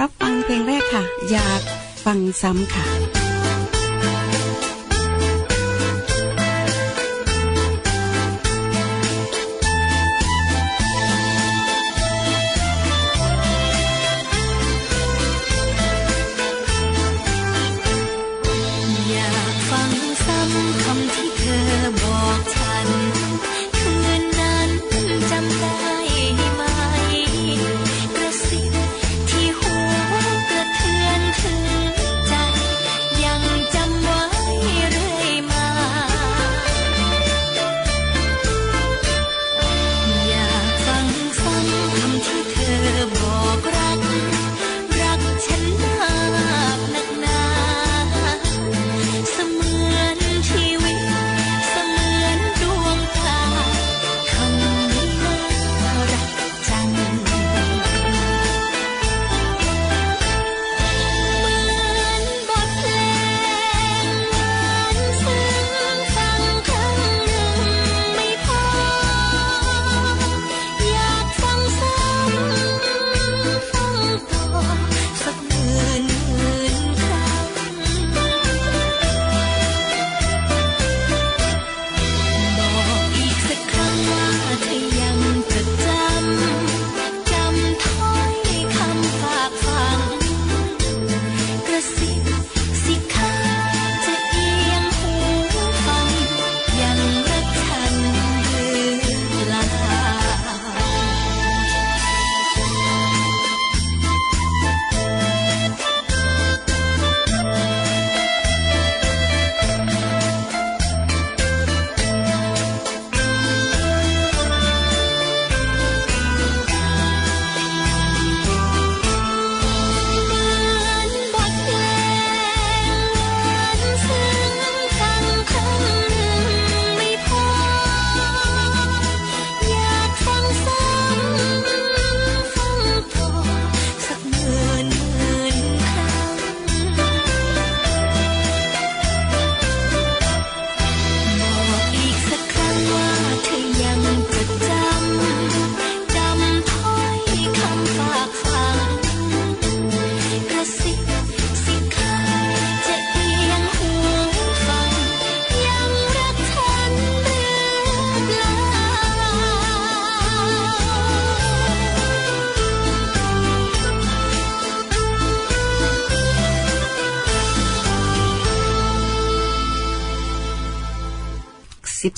รับฟังเพลงแรกค่ะ อยากฟังซ้ำค่ะ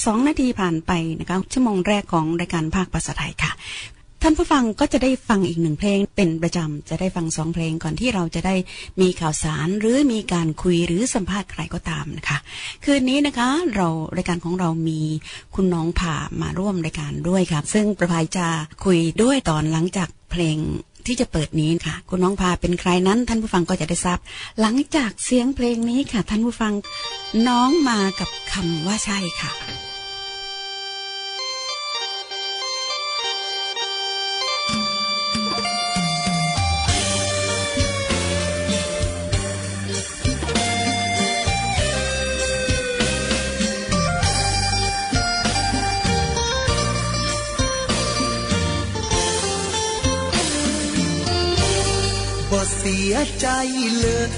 12นาทีผ่านไปนะคะชั่วโมงแรกของรายการภาคภาษาไทยค่ะ ท่านผู้ฟังก็จะได้ฟังอีกหนึ่งเพลงเป็นประจำจะได้ฟังสองเพลงก่อนที่เราจะได้มีข่าวสารหรือมีการคุยหรือสัมภาษณ์ใครก็ตามนะคะ คืนนี้นะคะเรารายการของเรามีคุณน้องผ่ามาร่วมรายการด้วยครับซึ่งประภัยจะคุยด้วยตอนหลังจากเพลงที่จะเปิดนี้ค่ะ คุณน้องพาเป็นใครนั้น ท่านผู้ฟังก็จะได้ทราบ หลังจากเสียงเพลงนี้ค่ะ ท่านผู้ฟังน้องมากับคำว่าใช่ค่ะ เสียใจเลย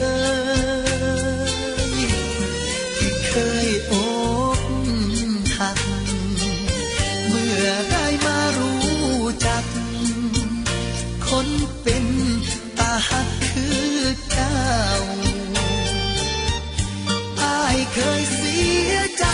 ที่เคยอกหัก เมื่อได้มารู้จัก คนเป็นตาหักคือเจ้าอายเคยเสียใจ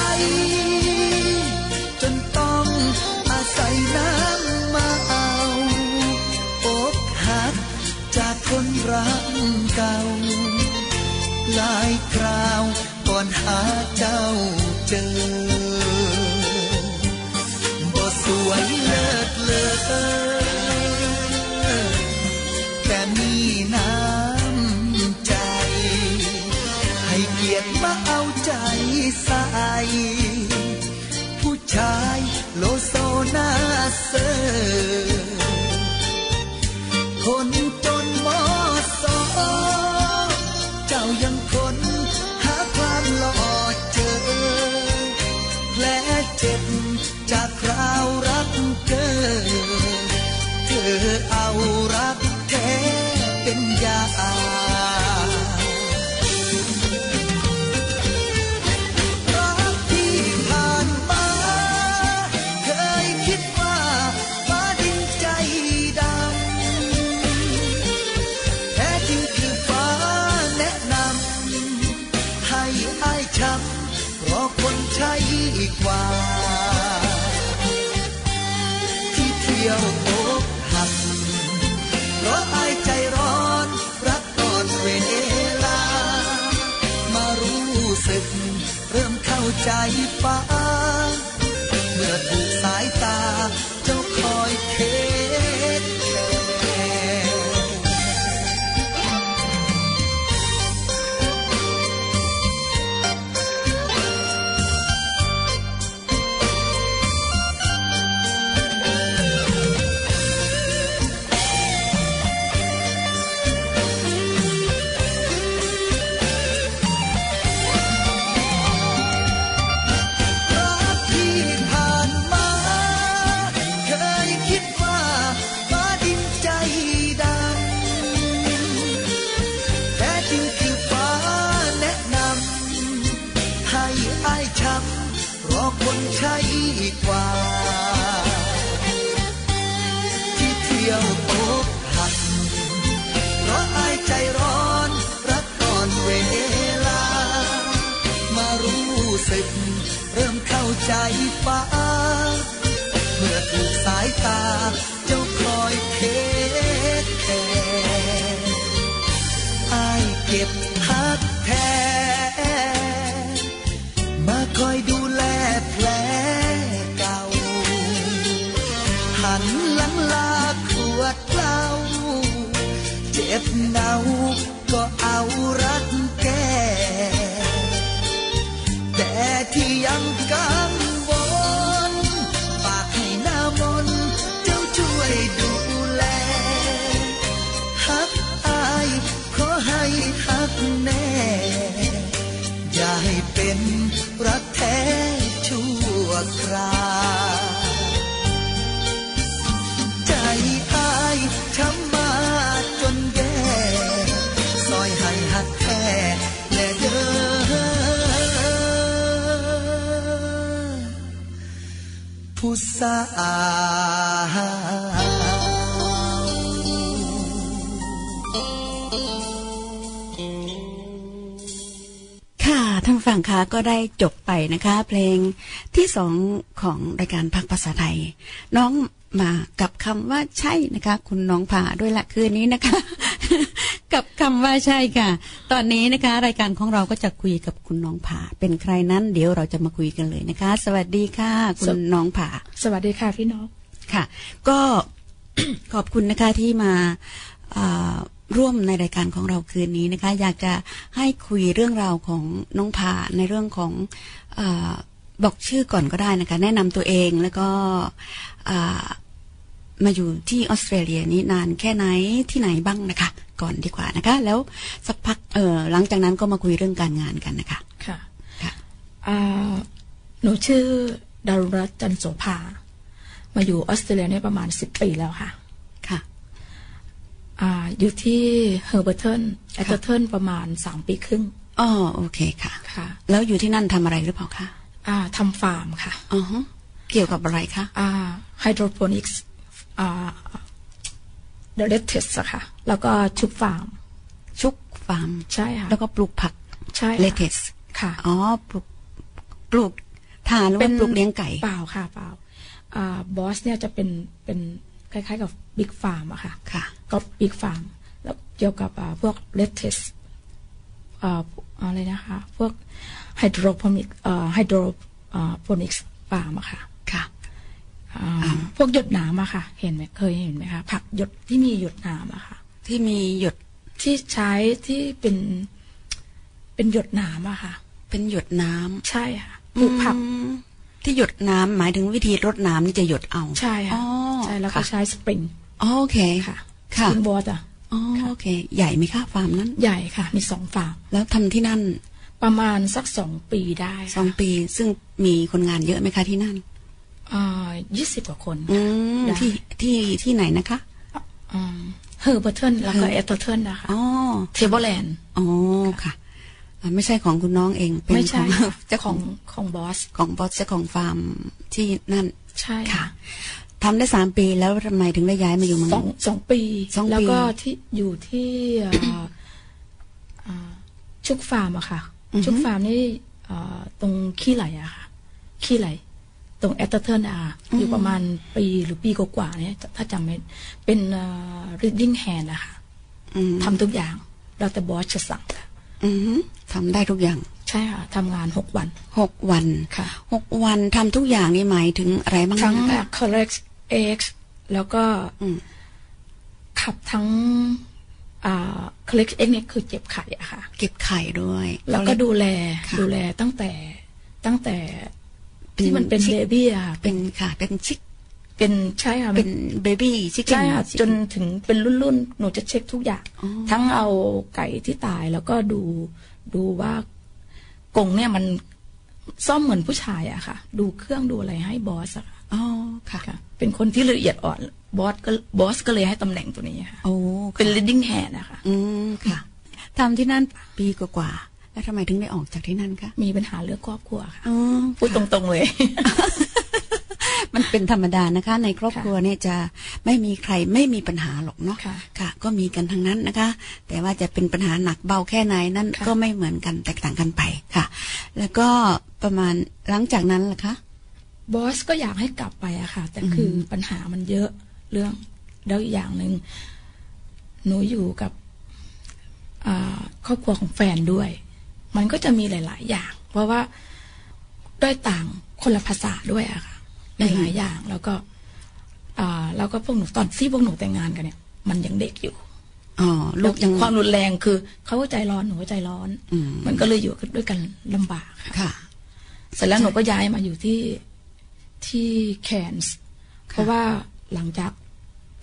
หลายคราวก่อนหาเจ้าเจอบ่สวยเลิศเลอแต่มีน้ำใจ ให้เกียรติมาเอาใจใส่ผู้ชายโลโซนาเซอ เนะคะ เพลงที่สองของรายการพักภาษาไทย น้องมากับคำว่าใช่นะคะ คุณน้องผ่าด้วยละคืนนี้นะคะ กับคำว่าใช่ค่ะ ตอนนี้นะคะ รายการของเราก็จะคุยกับคุณน้องผ่า เป็นใครนั้น เดี๋ยวเราจะมาคุยกันเลยนะคะ สวัสดีค่ะ คุณน้องผ่า สวัสดีค่ะพี่นกค่ะ ก็ขอบคุณนะคะที่มาอ่า ร่วมในรายการของเราคืนนี้นะคะ อยากจะให้คุยเรื่องราวของน้องผาในเรื่องของอาบอกชื่อก่อนก็ได้นะคะ แนะนำตัวเองแล้วก็อ่ามาอยู่ที่ออสเตรเลียนี้นานแค่ไหนที่ไหนบ้างนะคะ ก่อนดีกว่านะคะ แล้วสักพักเออหลังจากนั้นก็มาคุยเรื่องการงานกันนะคะ ค่ะค่ะอ่าหนูชื่อดารุรัตน์จันโสภา มาอยู่ออสเตรเลียเนี่ยประมาณสิบปีแล้วค่ะค่ะ อ่าอยู่ที่ Herberton Atherton ประมาณสามปีครึ่งอ๋อโอเคค่ะค่ะ แล้วอยู่ที่นั่นทำอะไรหรือเปล่าคะอ่าทำฟาร์มค่ะอ๋อฮะเกี่ยวกับอะไรคะอ่า hydroponics อ่า lettuce อะค่ะ แล้วก็ chook farm chook farm ใช่ค่ะ แล้วก็ปลูกผัก ใช่ค่ะ lettuce ค่ะ อ๋อ ปลูก ปลูกทานหรือว่าปลูกเลี้ยงไก่ เปล่าค่ะ เปล่า อ่า boss เนี่ยจะเป็น เป็น คล้ายๆกับ big farm อะค่ะค่ะ ก็ big farm แล้วเกี่ยวกับอ่าพวก lettuce อ่าอะไรนะคะ พวกไฮโดรโปนิกอ่า hydroponics farm อะค่ะค่ะอ่าพวกหยดน้ำอะค่ะ เห็นไหมเคยเห็นไหมคะผักหยดที่มีหยดน้ำอะค่ะ ที่มีหยดที่ใช้ที่เป็นเป็นหยดน้ำอะค่ะ เป็นหยดน้ำใช่ค่ะปลูกผักอืม ที่หยดน้ำหมายถึงวิธีรดน้ำนี่จะหยดเอา ใช่อ๋ค่ะ อ๋อ ใช่แล้วก็ค่ะใช้สปริงอ๋อโอเคค่ะค่ะ spring water อ๋อโอเค ใหญ่ไหมคะฟาร์มนั้น ใหญ่ค่ะ มีสองฟาร์มแล้วทำที่นั่นประมาณสักสองปีได้สองปี ซึ่งมีคนงานเยอะไหมคะที่นั่นอ่ายี่สิบกว่าคนอืมได้ที่ที่ที่ไหนนะคะอืม Herberton แล้วก็ Atherton นะคะอ๋อเทเบิลแลนด์อ๋อค่ะอ่า ไม่ใช่ของคุณน้องเองเป็นไม่ขใช่องค่ะเจ้าขขอองงของบอสของบอสเจ้าของฟาร์มที่นั่นใช่ค่ะทำได้สามปีแล้วทำไมถึงได้ย้ายมาอยู่เมืองสองสองปีสองปีแล้วก็ที่อยู่ที่เอ่ออ่าชุกฟาร์มอะค่ะอือฮึชุกฟาร์มนี่เอ่อตรงขี้ไหลอะค่ะ ขี้ไหล ตรงแอตเทอร์เทนอะอยู่ประมาณปีหรือปีกว่าๆเนี่ยถ้าจำไม่เป็นเอ่อ reading hand อะค่ะอืมทำทุกอย่างแล้วแต่บอสจะสั่งค่ะ อืมทำได้ทุกอย่าง ใช่ค่ะทำงานหกวันหกวันค่ะหกวันทำทุกอย่างนี่หมายถึงอะไรบ้างทั้งนะคะ collect eggs แล้วก็อืมขับทั้งอ่า collect egg เนี่ยคือเจ็บไข่อะค่ะ เก็บไข่ด้วย แล้วก็ดูแลค่ะดูแลตั้งแต่ตั้งแต่เป็นที่มันเป็นชิคเบบี้อะค่ะเป็นค่ะ เป็นชิค เป็นใช่ค่ะเป็นเบบี้ชิคใช่ค่ะจนถึงเป็นรุ่นๆ หนูจะเช็คทุกอย่างอ๋อทั้งเอาไก่ที่ตายแล้วก็ดูดูว่ากรงเนี่ยมันซ่อมเหมือนผู้ชายอะค่ะ ดูเครื่องดูอะไรให้บอสอะค่ะอ๋อค่ะค่ะ เป็นคนที่ละเอียดอ่อนบอสก็บอสก็เลยให้ตำแหน่งตัวนี้ค่ะโอ้เป็นค่ะ leading hand นะคะ อืมค่ะทำที่นั่นปีกว่าๆแล้วทำไมถึงได้ออกจากที่นั่นคะมีปัญหาเรื่องครอบครัวค่ะอ๋อพูดตรงๆเลย มันเป็นธรรมดานะคะ ในครอบครัวเนี่ยจะไม่มีใครไม่มีปัญหาหรอกเนาะค่ะค่ะก็มีกันทั้งนั้นนะคะ แต่ว่าจะเป็นปัญหาหนักเบาแค่ไหนนั่นค่ะก็ไม่เหมือนกันแตกต่างกันไปค่ะ แล้วก็ประมาณหลังจากนั้นล่ะคะบอสก็อยากให้กลับไปอะค่ะ แต่คือปัญหามันเยอะเรื่องแล้วอีกอย่างหนึ่งหนูอยู่กับอ่าครอบครัวของแฟนด้วย มันก็จะมีหลาย ๆ อย่าง เพราะว่าด้วยต่างคนละภาษาด้วยอะค่ะ หลายๆอย่าง แล้วก็อ่าแล้วก็พวกหนูตอนที่พวกหนูแต่งงานกันเนี่ย มันยังเด็กอยู่อ๋อลูกยังความรุนแรงคือเขาก็ใจร้อนหนูก็ใจร้อนอืมมันก็เลยอยู่ด้วยกันลำบากค่ะค่ะ เสร็จแล้วหนูก็ย้ายมาอยู่ที่ที่แคนส์เพราะว่าหลังจาก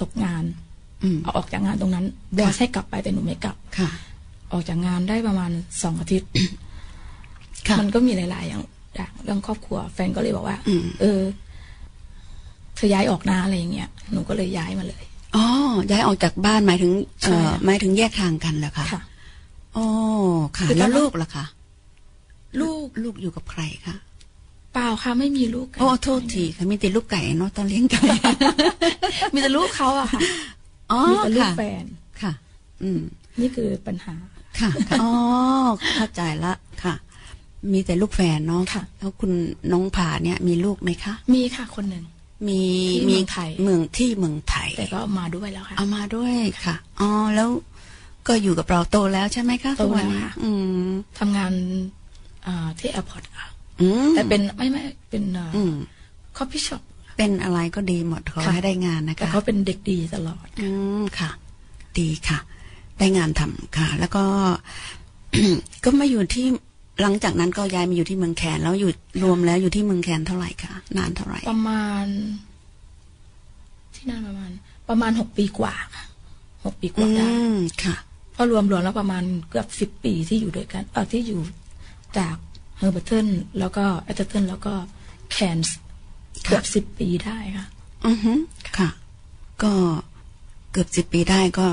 ตกงานอืมเอาออกจากงานตรงนั้นบอสให้กลับไปแต่หนูไม่กลับค่ะ ออกจากงานได้ประมาณสองอาทิตย์ค่ะมันก็มีหลายๆอย่างอย่างเรื่องครอบครัว แฟนก็เลยบอกว่าอืมเออ เธอย้ายออกนะอะไรอย่างเงี้ยหนูก็เลยย้ายมาเลยอ๋อย้ายออกจากบ้านหมายถึงใช่เอ่อค่ะหมายถึงแยกทางกันเหรอคะค่ะอ๋อค่ะคือตอนแล้วนั้นลูกล่ะคะลูกลูกอยู่กับใครคะเปล่าค่ะไม่มีลูกกันโอ้โทษทีค่ะมีแต่ลูกไก่เนาะตอนเลี้ยงไก่มีแต่ลูกเขาอะค่ะอ๋อมีแต่ลูกค่ะแฟนค่ะ อืม นี่คือปัญหาค่ะค่ะอ๋อเข้าใจละค่ะ มีแต่ลูกแฟนเนาะค่ะแล้วคุณน้องผาเนี่ย มีลูกไหมคะ มีค่ะคนหนึ่ง มีที่มีเมืองไทยเมืองที่เมืองไทย แต่ก็มาด้วยแล้วค่ะเอามาด้วยค่ะอ๋อแล้วก็อยู่กับเราโตแล้วใช่ไหมคะโตแล้วทุกนนี้ค่ะอืมทำงานอ่าที่ airport ค่ะอืมแต่เป็นไม่ไม่เป็นอืม coffee shop เป็นอะไรก็ดีหมดขอค่ะให้ได้งานนะคะแต่เขาเป็นเด็กดีตลอดอืมค่ะ ดีค่ะ ได้งานทำค่ะ แล้วก็ก็มาอยู่ที่ หลังจากนั้นก็ย้ายมาอยู่ที่เมืองแคนแล้วอยู่รวมแล้วอยู่ที่เมืองแคนเท่าไหร่คะนานเท่าไหร่ ประมาณ ที่นั่นประมาณ ประมาณหกปีกว่าค่ะหกปีกอืว่าได้มค่ะเพราะรวมรวมแล้วประมาณเกือบสิบปีที่อยู่ด้วยกันเออที่อยู่จาก Herberton แล้วก็ Atherton แล้วก็แคนส์ค่ะเกือบสิบปีได้ค่ะอือฮึค่ะ ก็เกือบสิบปีได้ก็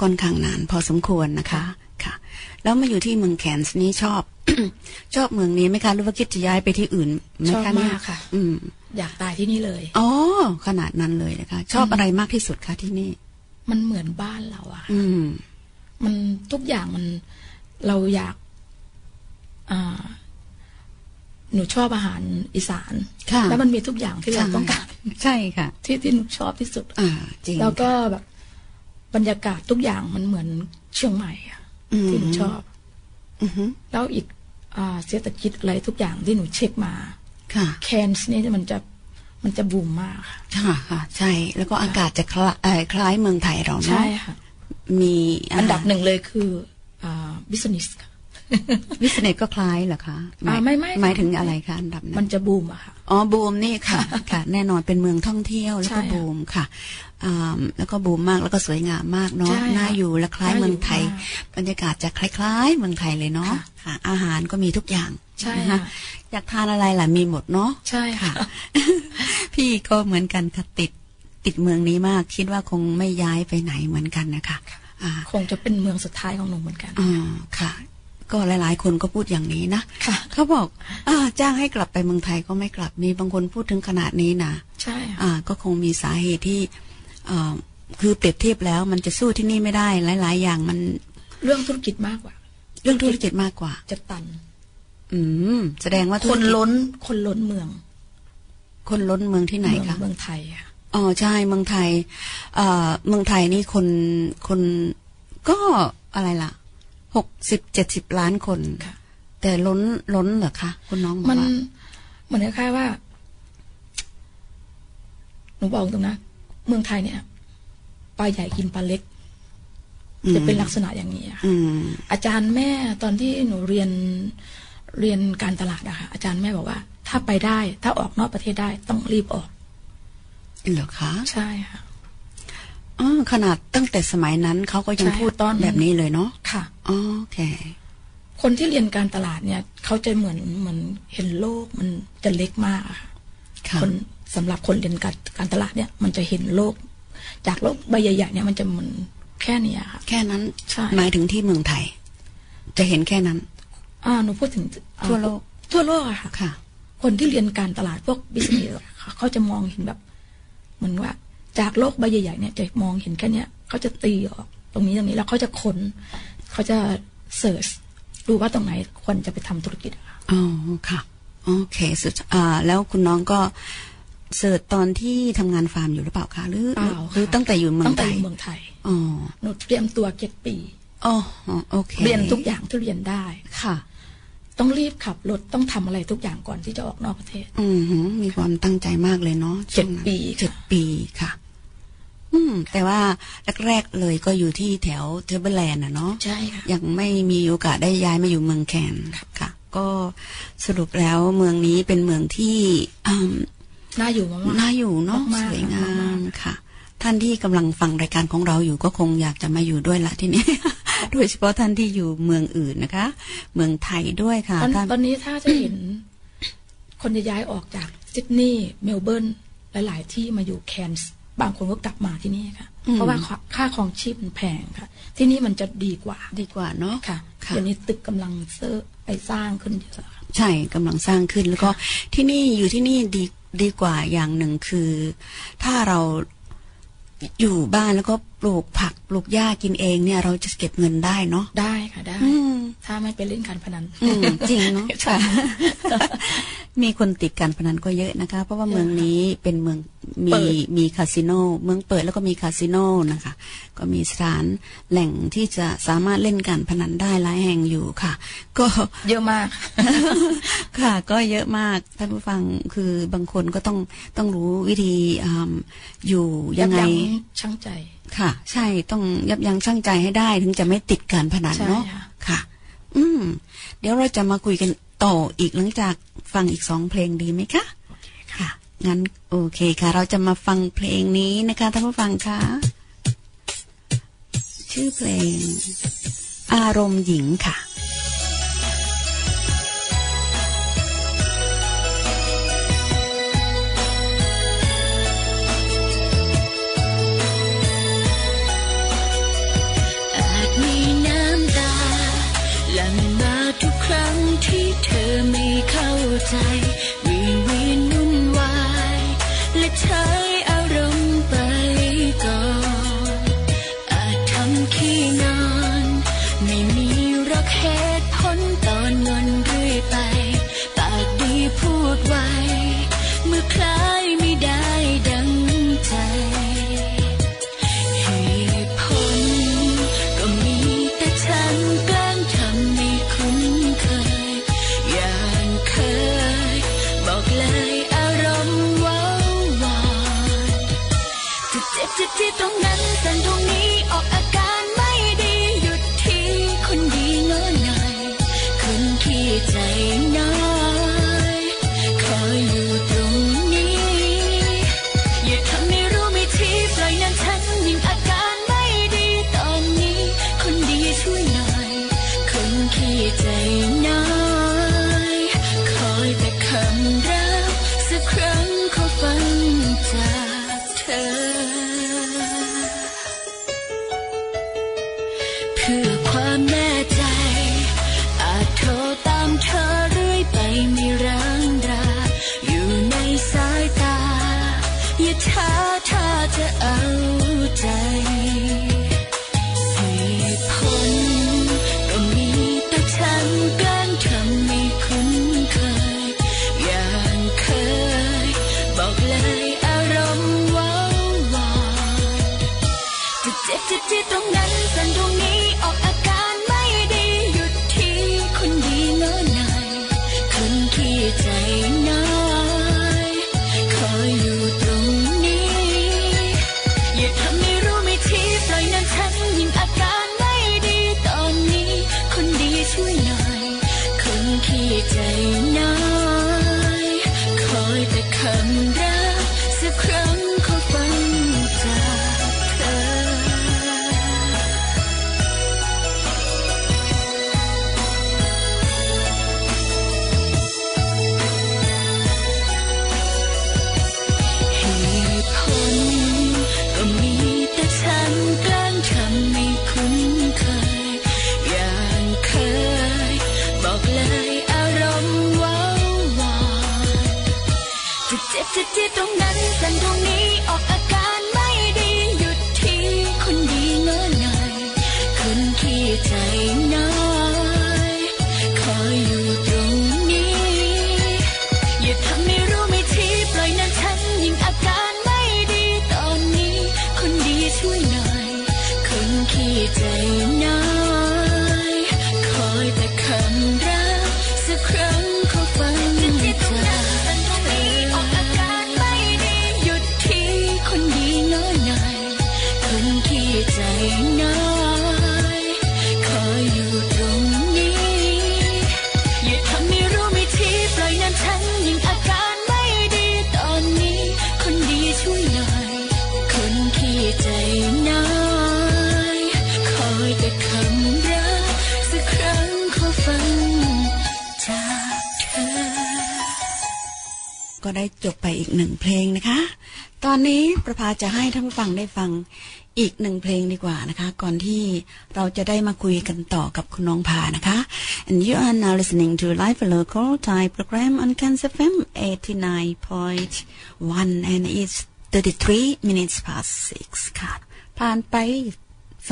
ค่อนข้างนานพอสมควรนะคะค่ะ แล้วมาอยู่ที่เมืองแคนส์นี้ชอบ ชอบเมืองนี้ไหมคะหรือว่าคิดจะย้ายไปที่อื่นไหมชอบคะเนี่ยมากค่ะ อืม อยากตายที่นี่เลยอ๋อขนาดนั้นเลยนะคะ ชอบอะไรมากที่สุดคะที่นี่ มันเหมือนบ้านเราอะค่ะอืม มันทุกอย่างมันเราอยาก อ่าหนูชอบอาหารอีสานค่ะแล้วมันมีทุกอย่างที่เราต้องการ ใช่ค่ะ ที่ที่หนูชอบที่สุด อ่า จริง แล้วก็แบบบรรยากาศทุกอย่างมันเหมือนเชียงใหม่อะอืม ที่หนูชอบอือฮึแล้วอีกอ่าเศรษฐกิจอะไรทุกอย่างที่หนูเช็คมา ค่ะแคนส์นี่มันจะมันจะบูมมากค่ะค่ะค่ะใช่ แล้วก็อากาศจะคล้ายเอ่อคล้ายเมืองไทยเราใช่เนาะค่ะ มีาหารอันดับหนึ่งเลยคืออ่า business ค่ะ business ก็คล้ายเหรอคะหายอ่าไม่ไม่ค่ะหมายถึงอะไรคะอันดับมันั้นนจะบูมอะค่ะอ๋อบูมนี่ค่ะค่ะ แน่นอนเป็นเมืองท่องเที่ยวแล้วก็ใช่ค่ะบูมค่ะอ่าแล้วก็บูมมากแล้วก็สวยงามมากเนาะใช่ค่ะน่าอยู่และคล้ายน่าอยู่เมืองไทยมากบรรยากาศจะคล้ายๆ เมืองไทยเลยเนาะค่ะค่ะอาหารก็มีทุกอย่างใช่นค่ะอยากทานอะไรล่ะมีหมดเนาะใช่ค่ะ พี่ก็เหมือนกันค่ะติดติดเมืองนี้มาก คิดว่าคงไม่ย้ายไปไหนเหมือนกันนะคะอ่าคงจะเป็นเมืองสุดท้ายของหนูเหมือนกันอ่าค่ะ ก็หลาย ๆ คนก็พูดอย่างนี้นะค่ะเขาบอกอ่าจ้างให้กลับไปเมืองไทยก็ไม่กลับมีบางคนพูดถึงขนาดนี้นะใช่ค่ะอ่าก็คงมีสาเหตุที่เอ่อคือเปรียบเทียบแล้วมันจะสู้ที่นี่ไม่ได้ หลาย ๆ อย่างมันเรื่องธุรกิจมากกว่า เรื่องธุรกิจมากกว่า จะตัน อืม แสดงว่าธุครนกิจล้น คนล้นเมือง คนล้นเมืองที่ไหนเมืองคะเมืองไทยค่ะอ๋อใช่เมืองไทย เอ่อ เมืองไทยนี่คนคนก็อะไรล่ะ หกสิบเจ็ดสิบล้านคนค่ะ แต่ล้นล้นเหรอคะคุณน้องบอกมันว่าเหมือนคล้ายๆว่า หนูบอกตรงนะ เมืองไทยเนี่ยปลาใหญ่กินปลาเล็ก จะเป็นลักษณะอย่างนี้อะค่ะ อืม อาจารย์แม่ตอนที่หนูเรียนเรียนการตลาดอะค่ะอาจารย์แม่บอกว่า ถ้าไปได้ ถ้าออกนอกประเทศได้ต้องรีบออก เหรอคะ ใช่ค่ะ อ๋อขนาดตั้งแต่สมัยนั้นเขาก็ยังใช่พูดตอนแบบนี้เลยเนาะค่ะอ๋อโอเค คนที่เรียนการตลาดเนี่ยเขาจะเหมือนเหมือนเห็นโลกมันจะเล็กมากอะค่ะค่ะคนสำหรับคนเรียนการการตลาดเนี่ย มันจะเห็นโลก จากโลกใบใหญ่ๆเนี่ยมันจะเหมือนแค่เนี้ยค่ะ แค่นั้นใช่หมายถึงที่เมืองไทย จะเห็นแค่นั้น อ่าหนูพูดถึงอ่าทั่วโลก ทั่วโลกอะค่ะค่ะ คนที่เรียนการตลาดพวกบิสเนสเขาจะมองเห็นแบบเหมือนว่า จากโลกใบใหญ่ๆเนี่ยจะมองเห็นแค่เนี้ยเขาจะตีออกตรงนี้ตรงนี้แล้วเขาจะค้นเขาจะเสิร์ชดูว่าตรงไหนควรจะไปทำธุรกิจอะค่ะอ๋อค่ะโอเคสุดอ่าแล้วคุณน้องก็search ตอนที่ทำงานฟาร์มอยู่หรือเปล่าคะหรือเปล่าหรือค่ะตั้งแต่อยู่เมือตั้งงไทแต่ยอยู่เมืองไทยอ๋อหนูเตรียมตัวเจ็ดปีอ๋อโอเคเรียนทุกอย่างที่เรียนได้ค่ะ ต้องรีบขับรถต้องทำอะไรทุกอย่างก่อนที่จะออกนอกประเทศ อืมหือมีความตั้งใจมากเลยเนาะเจ็ดช่วงนั้นปีเจ็ดปีค่ะ อืม แต่ว่าแรกๆเลยก็อยู่ที่แถว Tableland นะเนาะใช่ค่ะยังไม่มีโอกาสได้ย้ายมาอยู่เมืองแคนค่ะ ก็สรุปแล้วเมืองนี้เป็นเมืองที่อืมน่าอยู่มากๆน่าอยู่เนาะมากๆสวยงามมากค่ะ ท่านที่กำลังฟังรายการของเราอยู่ก็คงอยากจะมาอยู่ด้วยละที่นี้โดยเฉพาะท่านที่อยู่เมืองอื่นนะคะ เมืองไทยด้วยค่ะตอนท่านตอนนี้ถ้าจะเห็น คนจะย้ายออกจากซิดนีย์เมลเบิร์นหลาย ๆ ที่มาอยู่แคนส์ บางคนก็กลับมาที่นี่ค่ะ เพราะว่าค่าค่าครองชีพมันแพงค่ะ ที่นี่มันจะดีกว่าดีกว่าเนาะค่ะค่ะเดี๋ยวนี้ตึกกำลังเซอร์ไปสร้างขึ้นเยอะค่ะใช่กำลังสร้างขึ้นแล้วก็ที่นี่อยู่ที่นี่ดีดีกว่าอย่างหนึ่งคือ ถ้าเราอยู่บ้านแล้วก็ปลูกผักปลูกหญ้ากินเองเนี่ยเราจะเก็บเงินได้เนาะได้ค่ะได้อืมถ้าไม่ไปเล่นการพนันอืมจริงเนาะใช่มีคนติดการพนันก็เยอะนะคะ เพราะว่าเมืองนี้เป็นเมืองมีเปิดมีคาสิโนเมืองเปิดแล้วก็มีคาสิโนนะคะ ก็มีสถานแหล่งที่จะสามารถเล่นการพนันได้หลายแห่งอยู่ค่ะ ก็เยอะมาก ค่ะ ก็เยอะมากท่านผู้ฟังคือบางคนก็ต้องต้องรู้วิธีอืมอยู่ยังไงยับงชั่งใจ ค่ะ ใช่ต้องยับยั้งชั่งใจให้ได้ ถึงจะไม่ติดการพนันใช่เนาะค่ะค่ะ อืม เดี๋ยวเราจะมาคุยกันต่ออีกหลังจากฟังอีกสองเพลงดีไหมคะค่ะ งั้นโอเคค่ะ เราจะมาฟังเพลงนี้นะคะท่านผู้ฟังคะชื่อเพลง อารมณ์หญิงค่ะ บจ หนึ่งเพลงดีกว่านะคะ ก่อนที่เราจะได้มาคุยกันต่อกับคุณน้องพานะคะ and you are now listening to live local Thai program on Kansas FM 89.1 and it's 33 minutes past 6 ค่ะ ผ่านไป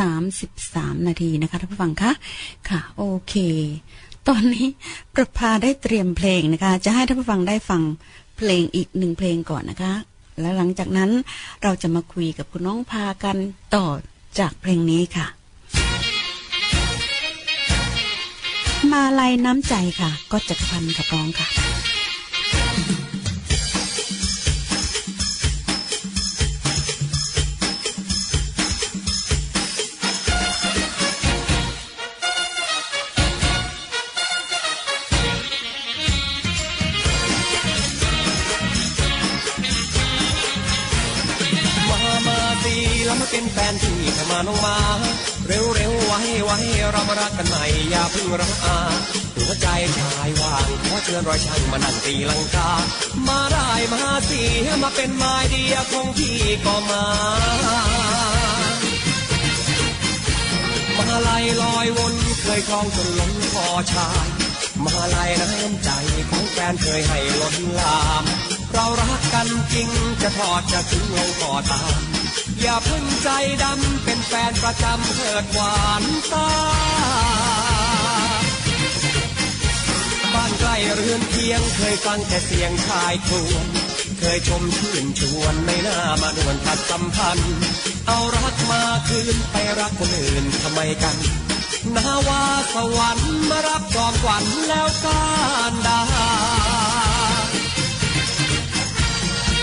33 นาทีนะคะท่านผู้ฟังคะค่ะ โอเค ตอนนี้ประภาได้เตรียมเพลงนะคะ จะให้ท่านผู้ฟังได้ฟังเพลงอีกหนึ่งเพลงก่อนนะคะ และหลังจากนั้นเราจะมาคุยกับคุณน้องพากันต่อจากเพลงนี้ค่ะ มาลายน้ำใจค่ะ ก็จักพันกับร้องค่ะ เป็นแฟนที่ถ้ามาน้องมา เร็วเร็วไว้ไว้เรามารักกันใหม่อย่าเพิ่งรักอาหัวใจชายว่างขอเชิญรอยช่างมานั่งตีลังกา มาได้มาสิมาเป็นไม้เดียวของพี่ก็มามาลายลอยวนเคยคลองจนล้นคอชาย มาลายน้ำใจของแฟนเคยให้ล้นลาม เรารักกันจริงจะทอดจะถึงลงต่อตาม อย่าพึ่งใจดำเป็นแฟนประจำเถิดหวานตาบ้านใกล้เรือนเคียงเคยฟังแต่เสียงชายครวญเคยชมชื่นชวนไม่น่ามาดวนตัดสัมพันธ์ เอารักมาคืนไปรักคนอื่นทำไมกันนาวาสวรรค์มารับจอมขวัญแล้วการดา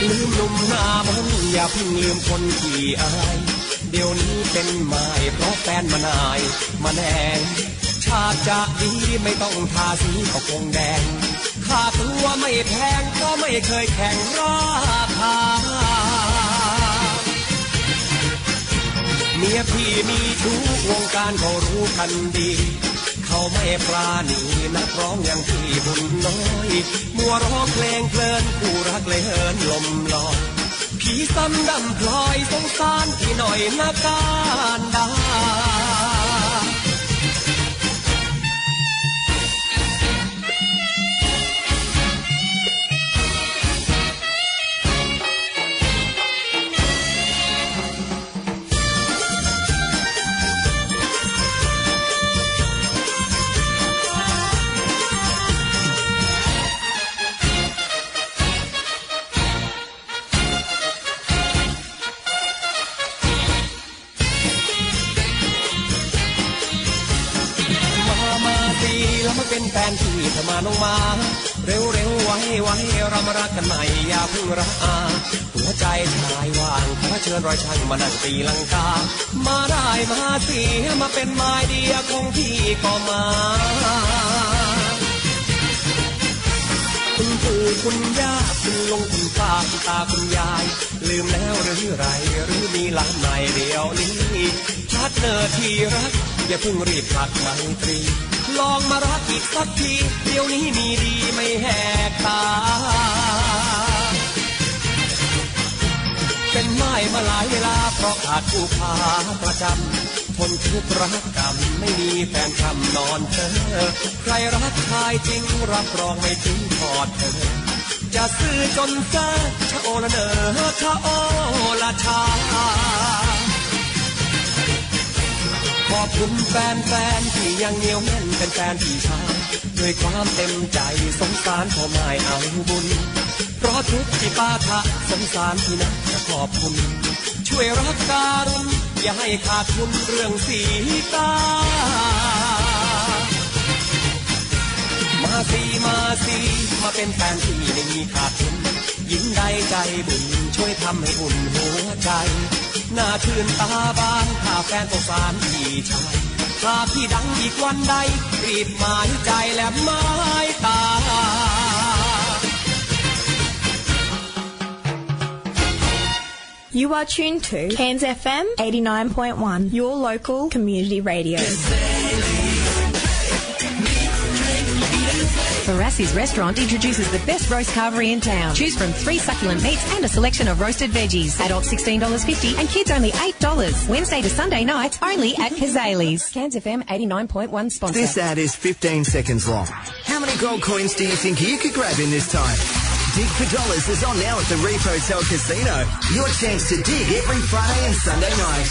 ลืมหนุ่มหน้ามนอย่าเพิ่งลืมคนที่อาย เดี๋ยวนี้เป็นไม้เพราะแฟนมานายมาแนงชาติจะดีไม่ต้องทาสีก็คงแดง ค่าตัวไม่แพงก็ไม่เคยแข่งราคาเมียพี่มีทุกวงการเขารู้กันดี เขาไม่ปราณีนักร้องอย่างพี่บุญน้อยมัวร้องเพลงเพลินผู้รักเลยเฮินลมลอยพี่ซ้ำดำพลอยสงสารพี่หน่อยนาการดา มาน้องมา เร็วเร็วไว้ไว้เรามารักกันใหม่อย่าเพิ่งรักอาหัวใจชายว่างขอเชิญรอยช่างมานั่งตีลังกา มาได้มาสิมาเป็นไม้เดียวของพี่ก็มาคุณย่าคุณลุงคุณป้าคุณตาคุณยาย ลืมแล้วหรือไรหรือมีหลานใหม่เดียวนี้ชัดเนอที่รัก อย่าเพิ่งรีบผลักไมตรี ลองมารักอีกสักทีเดี๋ยวนี้มีดีไม่แหกตา เป็นไม้มาหลายเวลาเพราะขาดผู้พาประจำทนทุกข์รักกรรมไม่มีแฟนคำนอนเธอ ใครรักชายจริงรับรองไม่ทิ้งทอดเธอ จะซื้อจนเจอชะโอละเนอชะโอละชา ขอบคุณแฟนที่ยังเหนียวแน่นเป็นแฟนพี่ชายด้วยความเต็มใจสงสารพ่อไม่เอาบุญ เพราะทุกที่ป้าทะสงสารที่นักจะขอบคุณ ช่วยรักการุณอย่าให้ขาดทุนเรื่องสีตา มาสีมาสีมาเป็นแฟนที่ไม่มีขาดทุน ยิ้มได้ใจบุญช่วยทำให้อุ่นหัวใจ หน้าชื่นตาบานถ้าแฟนสงสารพี่ชายถ้าพี่ดังอีกวันใด รีบหมายใจและหมายตา You are tuned to Cairns FM 89.1, your local community radio. Barassi's restaurant introduces the best roast carvery in town. Choose from three succulent meats and a selection of roasted veggies. Adults $16.50 and kids only $8. Wednesday to Sunday nights only at Kazali's. Cairns FM 89.1 sponsor. This ad is 15 seconds long. How many gold coins do you think you could grab in this time? Dig for Dollars is on now at the Reef Hotel Casino. Your chance to dig every Friday and Sunday night.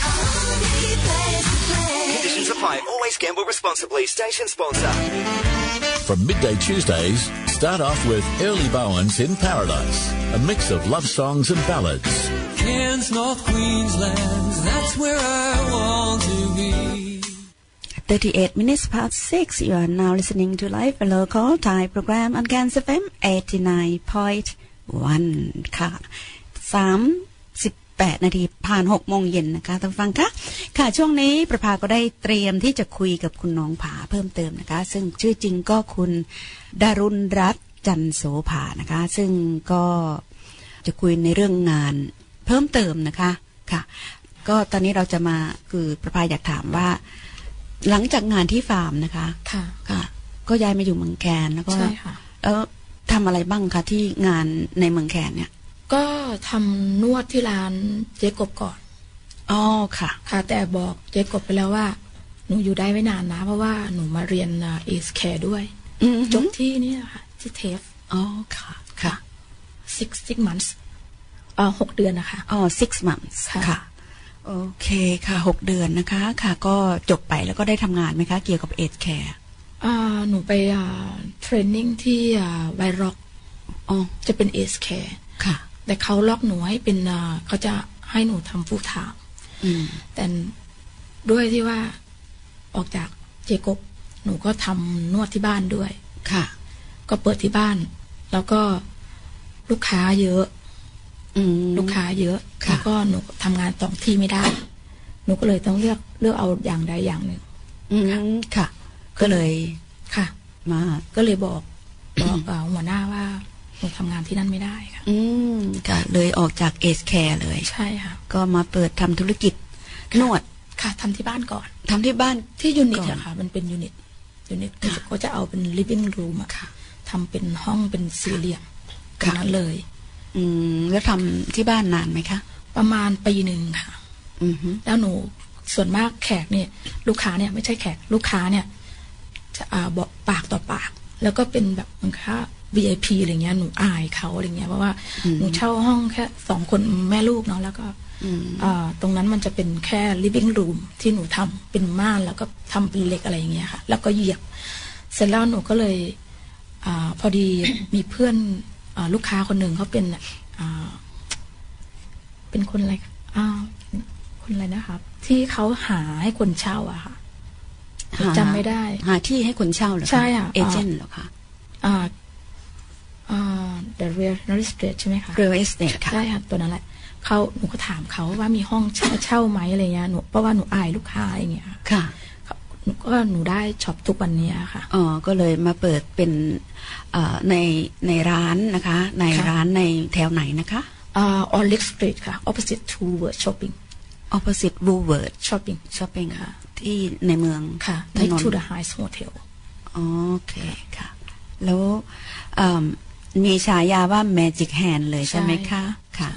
Conditions apply. Always gamble responsibly. Station sponsor. From midday Tuesdays, start off with Early Bowens in Paradise, a mix of love songs and ballads. Cairns, North Queensland, that's where I want to be. 38 minutes past 6 you are now listening to live a local Thai program on Gans FM 89.1 ค่ะ 38นาทีผ่าน6โมงเย็นนะคะท่านผู้ฟังคะค่ะช่วงนี้ประภาก็ได้เตรียมที่จะคุยกับคุณน้องผาเพิ่มเติมนะคะ ซึ่งชื่อจริงก็คุณดารุณรัตน์จันโสภานะคะ ซึ่งก็จะคุยในเรื่องงานเพิ่มเติมนะคะค่ะ ก็ตอนนี้เราจะมาคือประภาอยากถามว่า หลังจากงานที่ฟาร์มนะคะค่ะค่ะ ก็ย้ายมาอยู่เมืองแคนแล้วก็ใช่ค่ะ แล้วทำอะไรบ้างคะที่งานในเมืองแคนเนี่ย ก็ทำนวดที่ร้านเจ๊กบก่อนอ๋อค่ะ ค่ะ แต่บอกเจ๊กบไปแล้วว่า หนูอยู่ได้ไม่นานนะ เพราะว่าหนูมาเรียน aged care ด้วยอืมจบที่เนี่ยค่ะที่ TAFE อ๋อค่ะ ค่ะ six six months เอ่อหกเดือนนะคะอ๋อ six months ค่ะค่ะโอเคค่ะหกเดือนนะคะ ค่ะ ก็จบไปแล้วก็ได้ทำงานไหมคะ เกี่ยวกับเอ e แคร์อ่าหนูไปอ่า training ที่อ่าไวร็อกอ๋อจะเป็น aged care ค่ะ แต่เขาล็อกหนูให้เป็นอ่าเขาจะให้หนูทำ full time อืมแต่ด้วยที่ว่าออกจากเจกบหนูก็ทำนวดที่บ้านด้วย ค่ะ ก็เปิดที่บ้าน แล้วก็ลูกค้าเยอะอืมลูกค้าเยอะค่ะแล้วก็หนูทำงานสองที่ไม่ได้ หนูก็เลยต้องเลือกเลือกเอาอย่างใดอย่างหนึ่งอืมค่ะ ก็เลยค่ะ มา ก็เลยบอกบอกเอ่อหัวหน้าว่า หนูทำงานที่นั่นไม่ได้ค่ะ อืมค่ะ เลยออกจากเอ e แคร์เลย ใช่ค่ะ ก็มาเปิดทำธุรกิจนวด ค่ะทำที่บ้านก่อนทำที่บ้านที่ unit ก่อนอะค่ะ มันเป็น unit unit ค่ะก็จะเอาเป็น living room อะค่ะทำเป็นห้องเป็นสี่เหลี่ยมตรค่ะงนั้นเลย อืมแล้วทำที่บ้านนานไหมคะ ประมาณปีหนึ่งค่ะอือฮึแล้วหนูส่วนมากแขกเนี่ย ลูกค้าเนี่ยไม่ใช่แขกลูกค้าเนี่ย จะอ่าบอกปากต่อปาก แล้วก็เป็นแบบเหมือนค่า VIP อะไรเงี้ยหนูอายเขาอะไรเงี้ยเพราะว่าหนูเช่าห้องแค่สองคนแม่ลูกเนาะแล้วก็อืมอ่าตรงนั้นมันจะเป็นแค่ living room ที่หนูทำเป็นม่านแล้วก็ทำเป็นเหล็กอะไรอย่างเงี้ยค่ะ แล้วก็เหยียบ เสร็จแล้วหนูก็เลยอาพอดีมีเพื่อนอาลูกค้าคนหนึ่งเขาเป็นอ่าเป็นคนอะไรอ่าคนอะไรนะครับ ที่เขาหาให้คนเช่าอะค่ะจำไม่ได้ หาที่ให้คนเช่าเหรอใช่ค่ะ agent เหรอคะอ่าอ่า the real estate ใช่ไหมคะ real estate ค่ะใช่ค่ะตัวนั้นแหละเขาหนูก็ถามเขาว่ามีห้องเช่าเช่าไหมอะไรเงี้ยหนูเพราะว่าหนูอายลูกค้าอะไรเงี้ยค่ะค่ะเขาหนูก็หนูได้ช็อปทุกวันเนี้ยค่ะอ๋อก็เลยมาเปิดเป็นเอ่อในในร้านนะคะ ในค่ะร้านในแถวไหนนะคะอ่า on Lake Street ค่ะ opposite to World Shopping opposite Woolworth Shopping Shopping ค่ะ ที่ในเมืองค่ะถ next นน to the Heights Hotel โอเคค่ะ แล้วเอิ่ มมีฉายาว่า Magic Hand เลยใช่ไหมคะค่ะ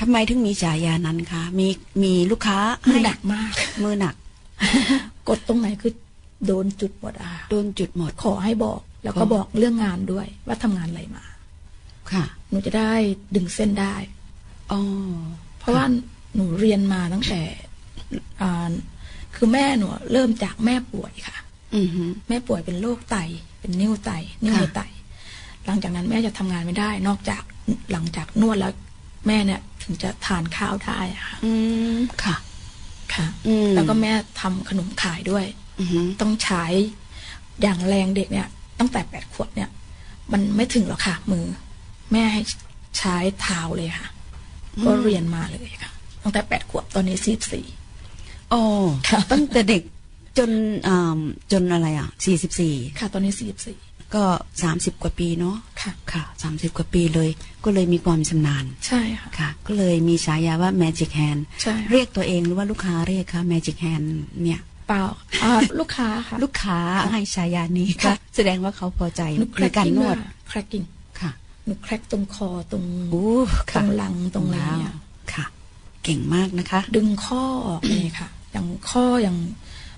ทำไมถึงมีฉายานั้นคะมีมีลูกค้ามือให้หนักมาก มือหนัก กดตรงไหนคือโดนจุดหมดอะค่ะโดนจุดหมดขอให้บอก แล้วก็ขอบอกเรื่องงานด้วย ว่าทำงานอะไรมา ค่ะ หนูจะได้ดึงเส้นได้อ๋อเพราะว่าหนูเรียนมาตั้งแต่อ่าคือแม่หนูเริ่มจากแม่ป่วยค่ะ อือหือแม่ป่วยเป็นโรคไต เป็นนิ้วไต นิ้วในค่ะไต หลังจากนั้นแม่จะทำงานไม่ได้ นอกจากหลังจากนวดแล้วแม่เนี่ยถึงจะทานข้าวได้อะค่ะอืมค่ะค่ะอืมแล้วก็แม่ทำขนมขายด้วยอือหือต้องใช้อย่างแรงเด็กเนี่ย ตั้งแต่แปดขวบเนี่ย มันไม่ถึงหรอกค่ะ มือ แม่ให้ใช้เท้าเลยค่ะ ก็เรียนมาเลยค่ะ ตั้งแต่แปดขวบตอนนี้สิบสี่โอ้ค่ะตั้งแต่เด็กจนอ่าจนอะไรอะสี่สิบสี่ค่ะ ตอนนี้สี่สี่ ก็สามสิบกว่าปีเนาะค่ะค่ะสามสิบกว่าปีเลย ก็เลยมีความชำนาญใช่ค่ะค่ะ ก็เลยมีฉายาว่า Magic Hand ใช่ค่ะเรียกตัวเองหรือว่าลูกค้าเรียกคะ Magic Hand เนี่ยเปล่าอ่าลูกค้าค่ะ ลูกค้าให้ฉายานี้ค่ะค่ะแสดงว่าเขาพอใจหนูในการนวดแครกกิ้งค่ะหนูแครกตรงคอตรงโอ้ตค่ะรงหลังตรงอะไรเนี่ยค่ะ เก่งมากนะคะ ดึงข้อออกเลยค่ะ อย่างข้ออย่าง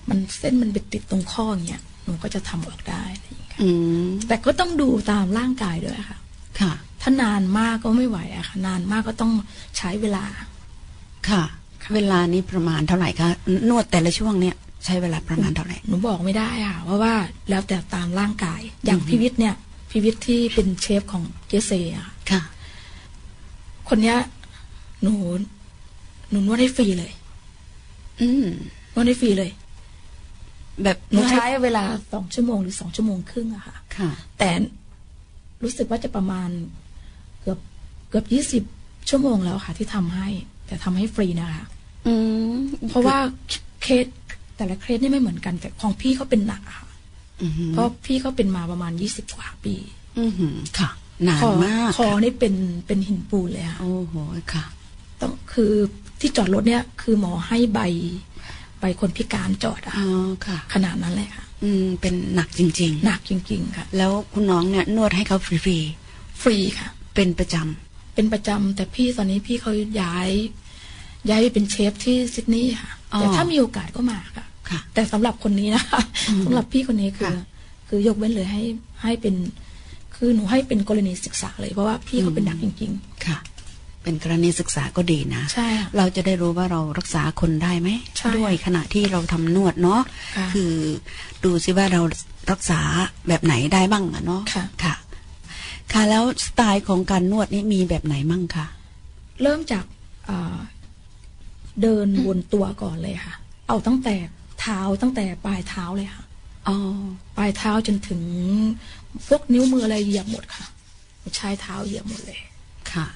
มันเส้นมันไปติดตรงข้ออย่างเงี้ย หนูก็จะทำออกได้อะไรอย่างเงี้ยค่ะอืมแต่ก็ต้องดูตามร่างกายด้วยค่ะ ค่ะ ถ้านานมากก็ไม่ไหวอะค่ะ นานมากก็ต้องใช้เวลา ค่ะ เวลานี้ประมาณเท่าไหร่คะ นวดแต่ละช่วงเนี่ยใช้เวลาประมาณเท่าไหร่ หนูบอกไม่ได้ค่ะ เพราะว่าแล้วแต่ตามร่างกาย อย่างพิวิทย์เนี่ยพิวิทย์ที่เป็นเชฟของเจเซอะค่ะค่ะ คนเนี้ยหนู หนูนวดให้ฟรีเลย อืมนวดให้ฟรีเลย แบบหนูนวดใช้เวลาสองชั่วโมงหรือสองชั่วโมงครึ่งอะค่ะ ค่ะ แต่รู้สึกว่าจะประมาณเกือบเกือบยี่สิบชั่วโมงแล้วค่ะ ที่ทำให้ แต่ทำให้ฟรีนะคะ อืมเพราะว่าเคสแต่ละเคสนี่ไม่เหมือนกันแต่ของพี่เขาเป็นหนักอะค่ะ อือหือเพราะพี่เขาเป็นมาประมาณยี่สิบกว่าปีอือหือค่ะ นานคอมากคอนี่เป็นเป็นหินปูนเลยค่ะ โอ้โห ค่ะ ต้องคือที่จอดรถเนี่ยคือหมอให้ใบ ใบคนพิการจอดอะอ๋อค่ะ ขนาดนั้นเลยค่ะ อืมเป็นหนักจริงหนักจริง ๆ ค่ะๆแล้วคุณน้องเนี่ยนวดให้เขาฟรีฟรีค่ะ ๆเป็นประจเป็นประจำแต่พี่ตอนนี้พี่เขาย้าย ย้ายไปเป็นเชฟที่ซิดนีย์ค่ะอ๋อแต่ถ้ามีโอกาสก็มาค่ะำค่ะ แต่สำหรับคนนี้นะคะสำหรับพี่คนนี้คือ ค่ะ คือยกเว้นเลยให้ให้เป็น คือหนูให้เป็นกรณีศึกษาเลยเพราะว่าพี่เขาเป็นนักจริง ค่ะ เป็นกรณีศึกษาก็ดีนะๆใช่ค่ะเราจะได้รู้ว่าเรารักษาคนได้ไหมใช่ด้วยขณะที่เราทำนวดเนาะค่ะคือดูซิว่าเรารักษาแบบไหนได้บ้างอะเนาะค่ะค่ะ ค่ะแล้วสไตล์ของการนวดนี่มีแบบไหนมั่งคะเริ่มจากอ่าเดินวนตัวก่อนเลยค่ะ เอาตั้งแต่เท้าตั้งแต่ปลายเท้าเลยค่ะอ๋อปลายเท้าจนถึงพวกนิ้วมืออะไรเหยียบหมดค่ะหนูใช้เท้าเหยียบหมดเลยค่ะ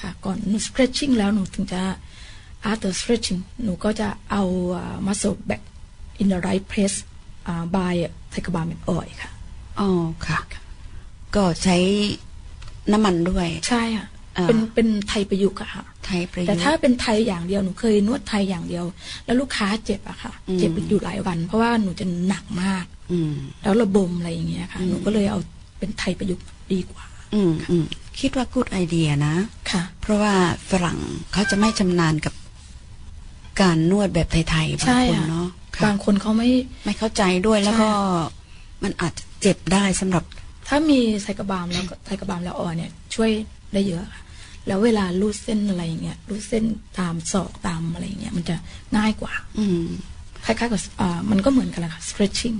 ค่ะ ก่อนหนู stretching แล้วหนูถึงจะ after stretching หนูก็จะเอาอ่า muscle back in the right place อ่า by ไทกบาลเป็นออยค่ะอ๋อค่ะ ก็ใช้น้ำมันด้วย ใช่ค่ะอ่าเป็นเป็นไทยประยุกต์อะค่ะ ไทยประยุกต์ แต่ถ้าเป็นไทยอย่างเดียวหนูเคยนวดไทยอย่างเดียว แล้วลูกค้าเจ็บอะค่ะอืมเจ็บอยู่หลายวัน เพราะว่าหนูจะหนักมาก อืมแล้วระบมอะไรอย่างเงี้ยค่ะ หนูก็เลยเอาเป็นไทยประยุกต์ดีกว่า อืมอืม คิดว่ากูดไอเดียนะค่ะ เพราะว่าฝรั่งเขาจะไม่ชำนาญกับการนวดแบบไทยๆบางใช่คนค่ะเนาะค่ะบางคนเขาไม่ไม่เข้าใจด้วยแล้วก็ใช่มันอาจจะเจ็บได้สำหรับ ถ้ามีไทกบาลแล้วก็ไทกบาลแล้วออยเนี่ย ช่วยได้เยอะค่ะแล้วเวลารูดเส้นอะไรอย่างเงี้ยรูดเส้นตามศอกตามอะไรอย่างเงี้ยมันจะง่ายกว่า อืมคล้ายๆกับอ่ามันก็เหมือนกันแหละค่ะ stretching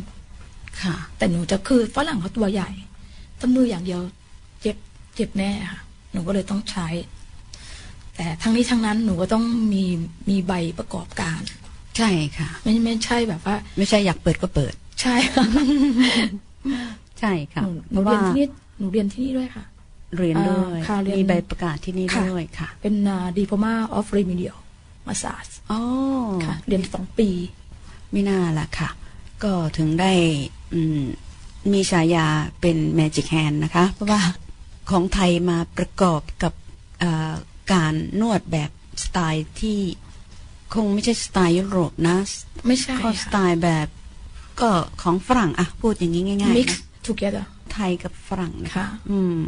ค่ะ แต่หนูจะคือฝรั่งเขาตัวใหญ่ถ้ามืออย่างเดียว เจ็บเจ็บแน่ค่ะ หนูก็เลยต้องใช้ แต่ทั้งนี้ทั้งนั้นหนูก็ต้องมีมีใบประกอบการ ใช่ค่ะ ไม่ไม่ใช่แบบว่า ไม่ใช่อยากเปิดก็เปิด ใช่ค่ะใช่ค่ะหนูหเพนูราะเรีว่ายนที่นี่หนูเรียนที่นี่ด้วยค่ะ เรียนด้วยอ่าค่ะเรียนมีใบประกาศที่นี่ค่ะด้วยค่ะ เป็นดีพม่าออฟ remedial massage อ๋อค่ะ เรียนสองปี ไม่น่าล่ะค่ะ ก็ถึงได้อืมมีฉายาเป็นแมจิกแฮนนะคะ เพราะว่า ของไทยมาประกอบกับเอ่อการนวดแบบสไตล์ที่คงไม่ใช่สไตล์ยุโรปนะ ไม่ใช่ก็สไตล์แบบก็ของฝรั่งอะพูดอย่างนี้ง่ายๆนะ mix together ไทยกับฝรั่งนะคะค่ะอืม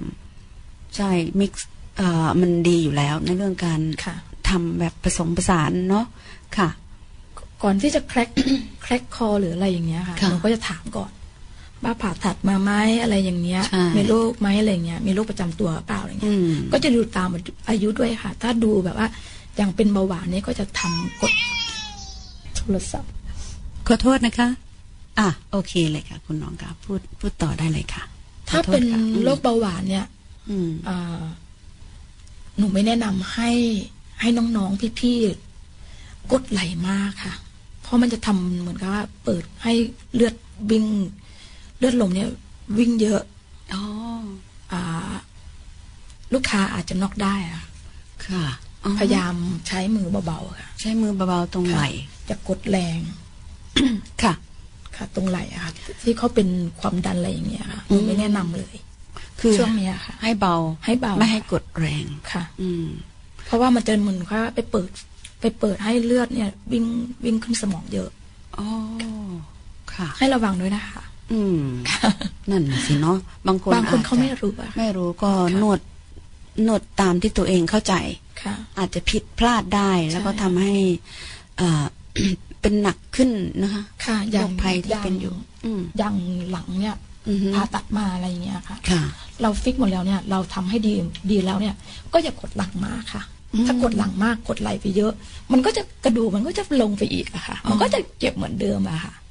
ใช่มิกซ์เอ่อมันดีอยู่แล้วในเรื่องการค่ะทำแบบผสมผสานเนาะค่ะ ก่อนที่จะแคร็กแคร็กคอหรืออะไรอย่างเงี้ยค่ะค่ะหนูก็จะถามก่อน ว่าผ่าตัดมาไหมอะไรอย่างเงี้ยใช่ มีโรคไหมอะไรเงี้ยมีโรคประจำตัวหรือเปล่าอะไรอืเงี้ยมก็จะดูตามอายุด้วยค่ะ ถ้าดูแบบว่าอย่างเป็นเบาหวานเนี่ยก็จะทำกดโทรศัพท์ขอโทษนะคะ อะโอเคเลยค่ะ คุณน้องค่ะพูดพูดต่อได้เลยค่ะถ้าขอโทษเป็นค่ะอืมโรคเบาหวานเนี่ยอืม อ่าหนูไม่แนะนำให้ให้น้องๆพี่ๆกดไหลมากค่ะ เพราะมันจะทำเหมือนกับว่าเปิดให้เลือดวิ่ง เลือดลมเนี่ยวิ่งเยอะอ๋ออ่า ลูกค้าอาจจะน็อกได้อะค่ะอ๋อพยายามใช้มือเบาๆค่ะ ใช้มือเบาๆตรงไหล่จะกดแรงค่ะ ค่ะ ตรงไหล่อะค่ะ ที่เขาเป็นความดันอะไรอย่างเงี้ยค่ะหอืนูมไม่แนะนำเลย คือช่วงเนี้ยค่ะ ให้เบาให้เบาไม่ให้กดแรงค่ะ อืม เพราะว่ามันจะเหมือนว่าไปเปิด ไปเปิดให้เลือดเนี่ย วิ่งวิ่งขึ้นสมองเยอะอ๋อค่ะ ให้ระวังด้วยนะคะ อืม นั่นน่ะสิเนาะบางคนบางคนอจจะเขาไม่รู้อะไม่รู้ก็นวดนวดตามที่ตัวเองเข้าใจค่ะอาจจะผิดพลาดได้แล้วก็ใช่ทำให้เอ่อเป็นหนักขึ้นนะคะ ค่ะอโรย่างคภัยที่เป็นอยู่อืมอย่างหลังเนี่ยอือฮึผ่าตัดมาอะไรอย่างเงี้ยค่ะค่ะ เราฟิกหมดแล้วเนี่ย เราทำให้ดีดีแล้วเนี่ย ก็อย่ากดหลังมากค่ะอืมถ้ากดหลังมากกดไหลไปเยอะ มันก็จะกระดูกมันก็จะลงไปอีกอะค่ะ มันก็จะเจ็บเหมือนเดิมอะค่ะอืม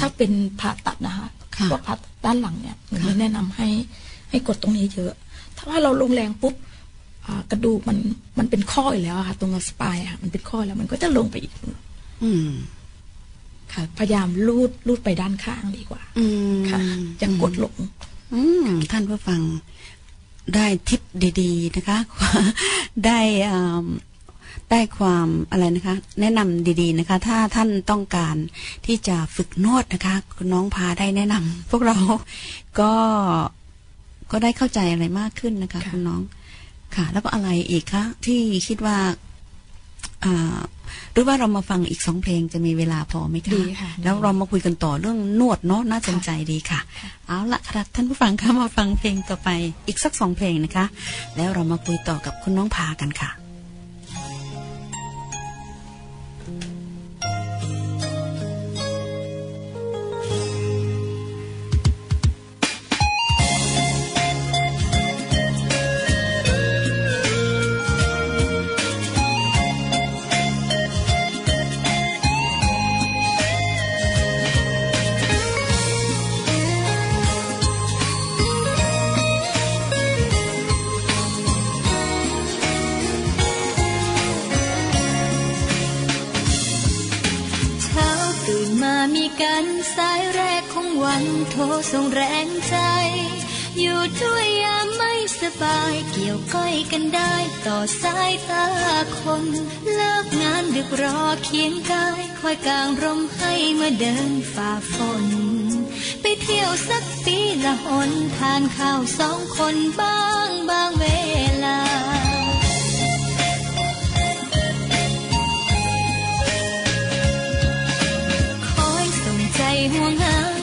ถ้าเป็นผ่าตัดนะคะค่ะพวกผ่าตัดด้านหลังเนี่ยหนูค่ะไม่แนะนำให้ให้กดตรงนี้เยอะ ถ้าว่าเราลงแรงปุ๊บอ่ากระดูกมันมันเป็นข้ออยู่แล้วอะค่ะ ตรงสปายอะมันเป็นข้อแล้วมันก็จะลงไปอีกอืมค่ะ พยายามลูดลูดไปด้านข้างดีกว่า อืมค่ะจะกดลง อืมท่านผู้ฟังได้ทิปดี ๆ นะคะ ได้อ่า ได้ความอะไรนะคะ แนะนำดีๆนะคะ ถ้าท่านต้องการที่จะฝึกนวดนะคะคุณน้องพาได้แนะนำพวกเราก็ก็ได้เข้าใจอะไรมากขึ้นนะคะค่ะคุณน้องค่ะ แล้วก็อะไรอีกคะที่คิดว่าอ่าหรือว่าเรามาฟังอีกสองเพลงจะมีเวลาพอไหมคะดีค่ะ แล้วเรามาคุยกันต่อเรื่องนวดเนาะน่าสนใจดีค่ะ เอาละครับท่านผู้ฟังคะมาฟังเพลงต่อไปอีกสักสองเพลงนะคะ แล้วเรามาคุยต่อกับคุณน้องพากันค่ะ ทรส่งแรงใจ อยู่ด้วยยามไม่สบายเกี่ยวก้อยกันได้ต่อสายตาคน เลิกงานดึกรอเคียงกายคอยกลางร่มให้มื่อเดินฝ่าฝน ไปเที่ยวสักปีละหนทานข้าวสองคนบ้างบางเวลาคอยส่งใจห่วงหา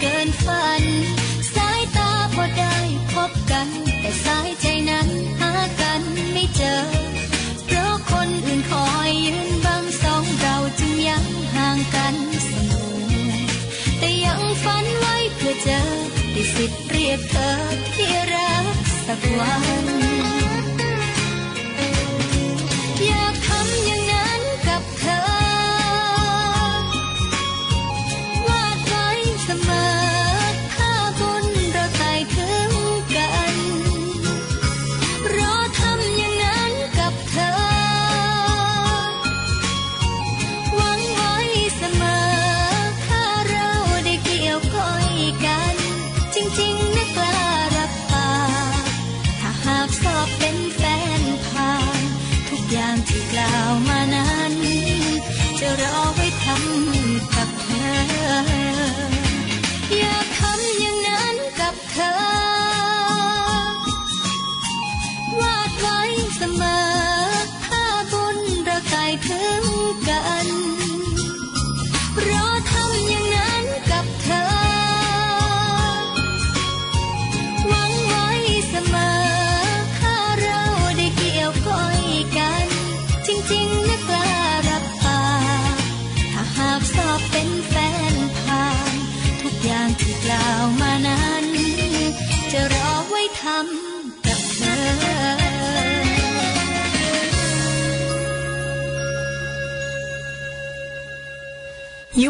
เกินฝัน สายตาพอได้พบกัน แต่สายใจนั้นหากันไม่เจอ เพราะคนอื่นคอยยืนบังสองเราจึงยังห่างกันเสมอแต่ยังฝันไว้เพื่อเจอได้สิทธิ์เรียกเธอที่รักสักวัน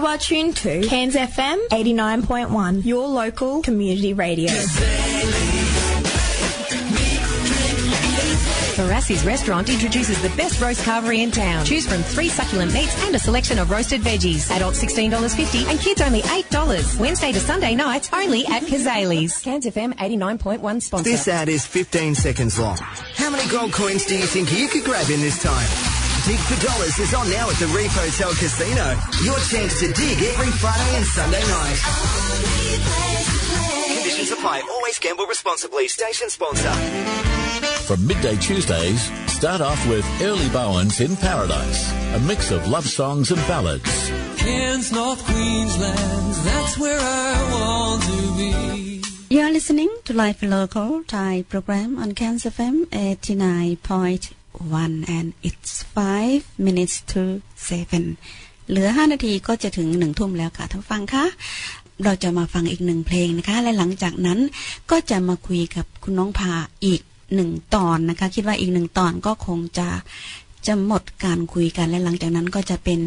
You are tuned to Cairns FM 89.1, your local community radio. Barassi's restaurant introduces the best roast carvery in town. Choose from three succulent meats and a selection of roasted veggies. Adults $16.50 and kids only $8. Wednesday to Sunday nights only at Kazali's. Cairns FM 89.1 sponsor. This ad is 15 seconds long. How many gold coins do you think you could grab in this time? Dig for Dollars is on now at the Reef Hotel Casino. Your chance to dig every Friday and Sunday night. Conditions apply. Always gamble responsibly. Station sponsor. From midday Tuesdays, start off with Early Bowens in Paradise, a mix of love songs and ballads. Cairns, North Queensland, that's where I want to be. You are listening to Live Local Thai program on Cairns FM 89.1 and it's 5 minutes to 7เหลือ 5 นาทีก็จะถึง1ทุ่มแล้วค่ะท่านผู้ฟังคะเราจะมาฟังอีกหนึ่งเพลงนะคะ และหลังจากนั้นก็จะมาคุยกับคุณน้องพาอีกหนึ่งตอนนะคะ คิดว่าอีกหนึ่งตอนก็คงจะจะหมดการคุยกันและหลังจากนั้นก็จะเป็น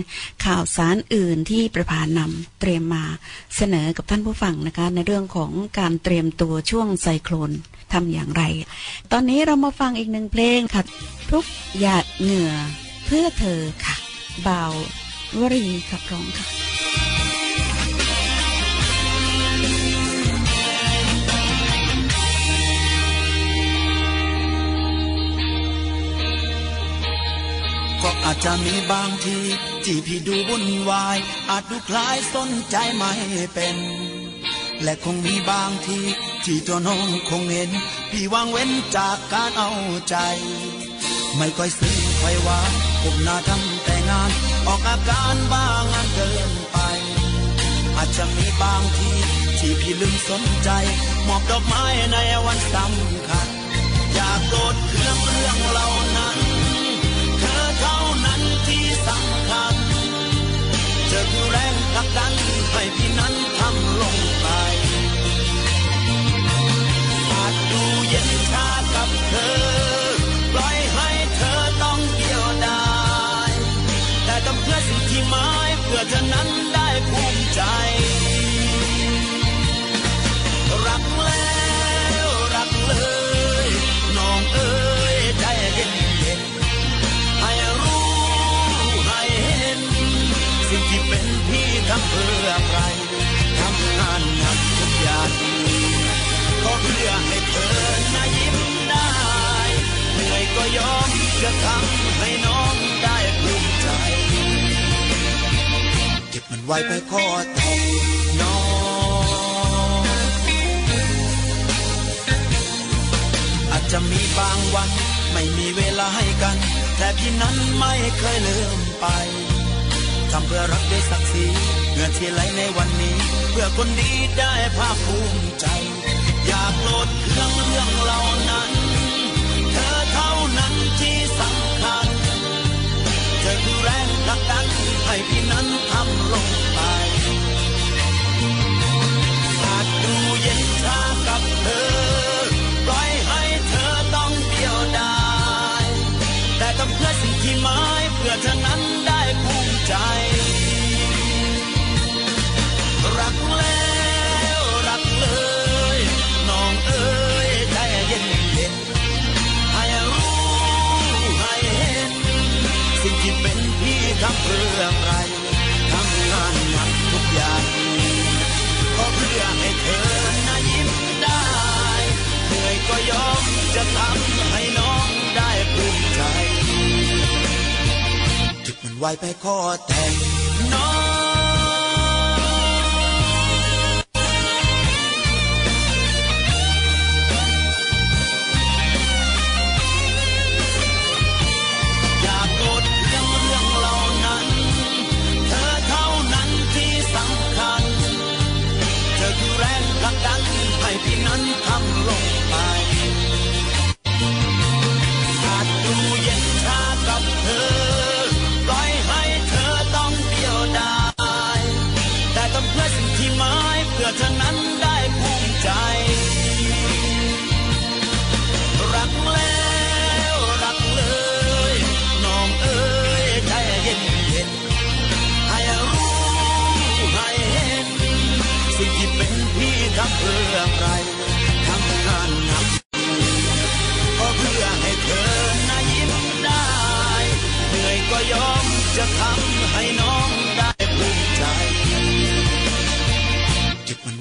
ข่าวสารอื่นที่ประพานำเตรียมมาเสนอกับท่านผู้ฟังนะคะ ในเรื่องของการเตรียมตัวช่วงไซโคลน ทำอย่างไร ตอนนี้เรามาฟังอีกหนึ่งเพลงค่ะ ทุกหยาดเหงื่อเพื่อเธอค่ะ เบ่าววรีขับร้องค่ะก็อาจจะมีบางที ที่พี่ดูวุ่นวาย อาจดูคล้ายสนใจไม่เป็น และคงมีบางทีที่ตัวน้องคงเห็น พี่วางเว้นจากการเอาใจ ไม่ค่อยซึ้งค่อยหวานก้มหน้าทำแต่งาน ออกอาการบ้างงานเกินไป อาจจะมีบางทีที่พี่ลืมสนใจมอบดอกไม้ในวันสำคัญ อยากโกรธเครื่องเรื่องเหล่านั้น เธอเท่านั้นที่สำคัญเธอคือแรงผลักดันให้พี่นั้นทำลง เย็นชากับเธอ ปล่อยให้เธอต้องเดียวดายแต่ต้องเพื่อสิ่งที่หมายเพื่อเธอนั้นได้ภูมิใจ รักแล้วรักเลยน้องเอ๋ยใจเย็นเย็นให้รู้ให้เห็น สิ่งที่เป็นพี่ทำเพื่อใครทำงานหนักทุกอย่างก็เพื่อให้เธอ ยก็ยอมจะทำให้น้องได้ภูมิใจ เก็บมันไว้ไปขอแทนน้องอาจจะมีบางวัน ไม่มีเวลาให้กัน แต่พี่นั้นไม่เคยลืมไปทำเพื่อรักด้วยศักดิ์ศรีเงื่อที่ไหลในวันนี้คพื่อคนดีได้ภาคภูมิใจ อยากโลดเครื่องเรื่องเหล่านั้น ผลักดันให้พี่นั้นทำลงไปอาจดูเย็นชากับเธอ ปล่อยให้เธอต้องเดียวดาย แต่ทำเพื่อสิ่งที่หมายเพื่อเธอ ว้ไปขอแต่ง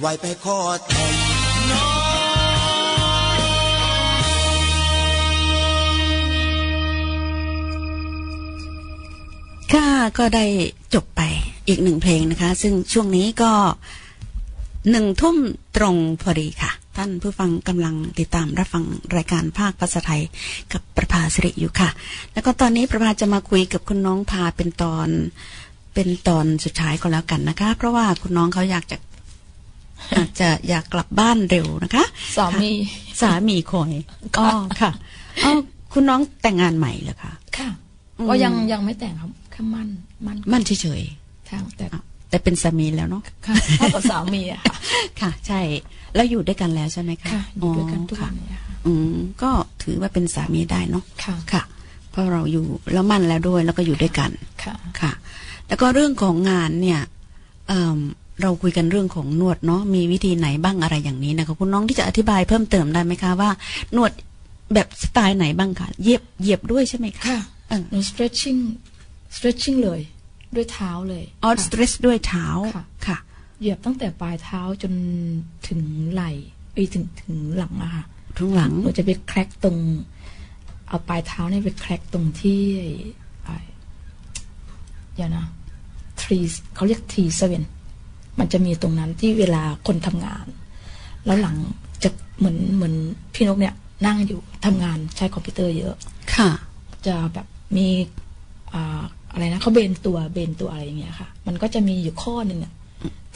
วไปขอแต่งน้องค่ะก็ได้จบไปอีกหนึ่งเพลงนะคะ ซึ่งช่วงนี้ก็หนึ่งทุ่มตรงพอดีค่ะ ท่านผู้ฟังกำลังติดตามรับฟังรายการภาคภาษาไทยกับประภาสิริอยู่ค่ะ แล้วก็ตอนนี้ประภาจะมาคุยกับคุณน้องพาเป็นตอนเป็นตอนสุดท้ายก็แล้วกันนะคะ เพราะว่าคุณน้องเขาอยากจะ อาจจะอยากกลับบ้านเร็วนะคะ สามีสามีคอยอ๋อค่ะอ๋อคุณน้องแต่งงานใหม่เหรอคะค่ะอืมก็ยังยังไม่แต่งครับแค่มั่นมั่นมั่นเฉยค่ะแต่ๆอะแต่เป็นสามีแล้วเนาะค่ะเท่ากับสามีอะค่ะค่ะ ใช่ แล้วอยู่ด้วยกันแล้วใช่ไหมคะค่ะอยู่ด้วยกันทุกค่ะวันเนี่ยค่ะอืมก็ถือว่าเป็นสามีได้เนาะค่ะค่ะ เพราะเราอยู่แล้วมั่นแล้วด้วยแล้วก็อยู่ด้วยกันค่ะค่ะ แล้วก็เรื่องของงานเนี่ยเอิ่ม เราคุยกันเรื่องของนวดเนาะมีวิธีไหนบ้างอะไรอย่างนี้นะคะคุณน้องที่จะอธิบายเพิ่มเติมได้ไหมคะว่า นวดแบบสไตล์ไหนบ้างคะเหยียบเหยียบด้วยใช่ไหมคะค่ะเออหนู stretching stretching เลย ด้วยเท้าเลยออสค่ะเตรสด้วยเท้าค่ะค่ะเหยียบตั้งแต่ปลายเท้าจนถึงไหล่ไปถึงถึงหลังอะค่ะทุงหลังหนูจะไป crack ตรง เอาปลายเท้าเนี่ยไป crack ตรงที่ไอ้เดี๋ยวนะ T เขาเรียก T seven มันจะมีตรงนั้นที่เวลาคนทำงาน แล้วหลังจะเหมือนเหมือนพี่นกเนี่ยนั่งอยู่ทำงานใช้คอมพิวเตอร์เยอะ ค่ะ จะแบบมีอ่าอะไรนะเขาเบนตัวเบนตัวอะไรอย่างเงี้ยค่ะ มันก็จะมีอยู่ข้อหนึ่งอะ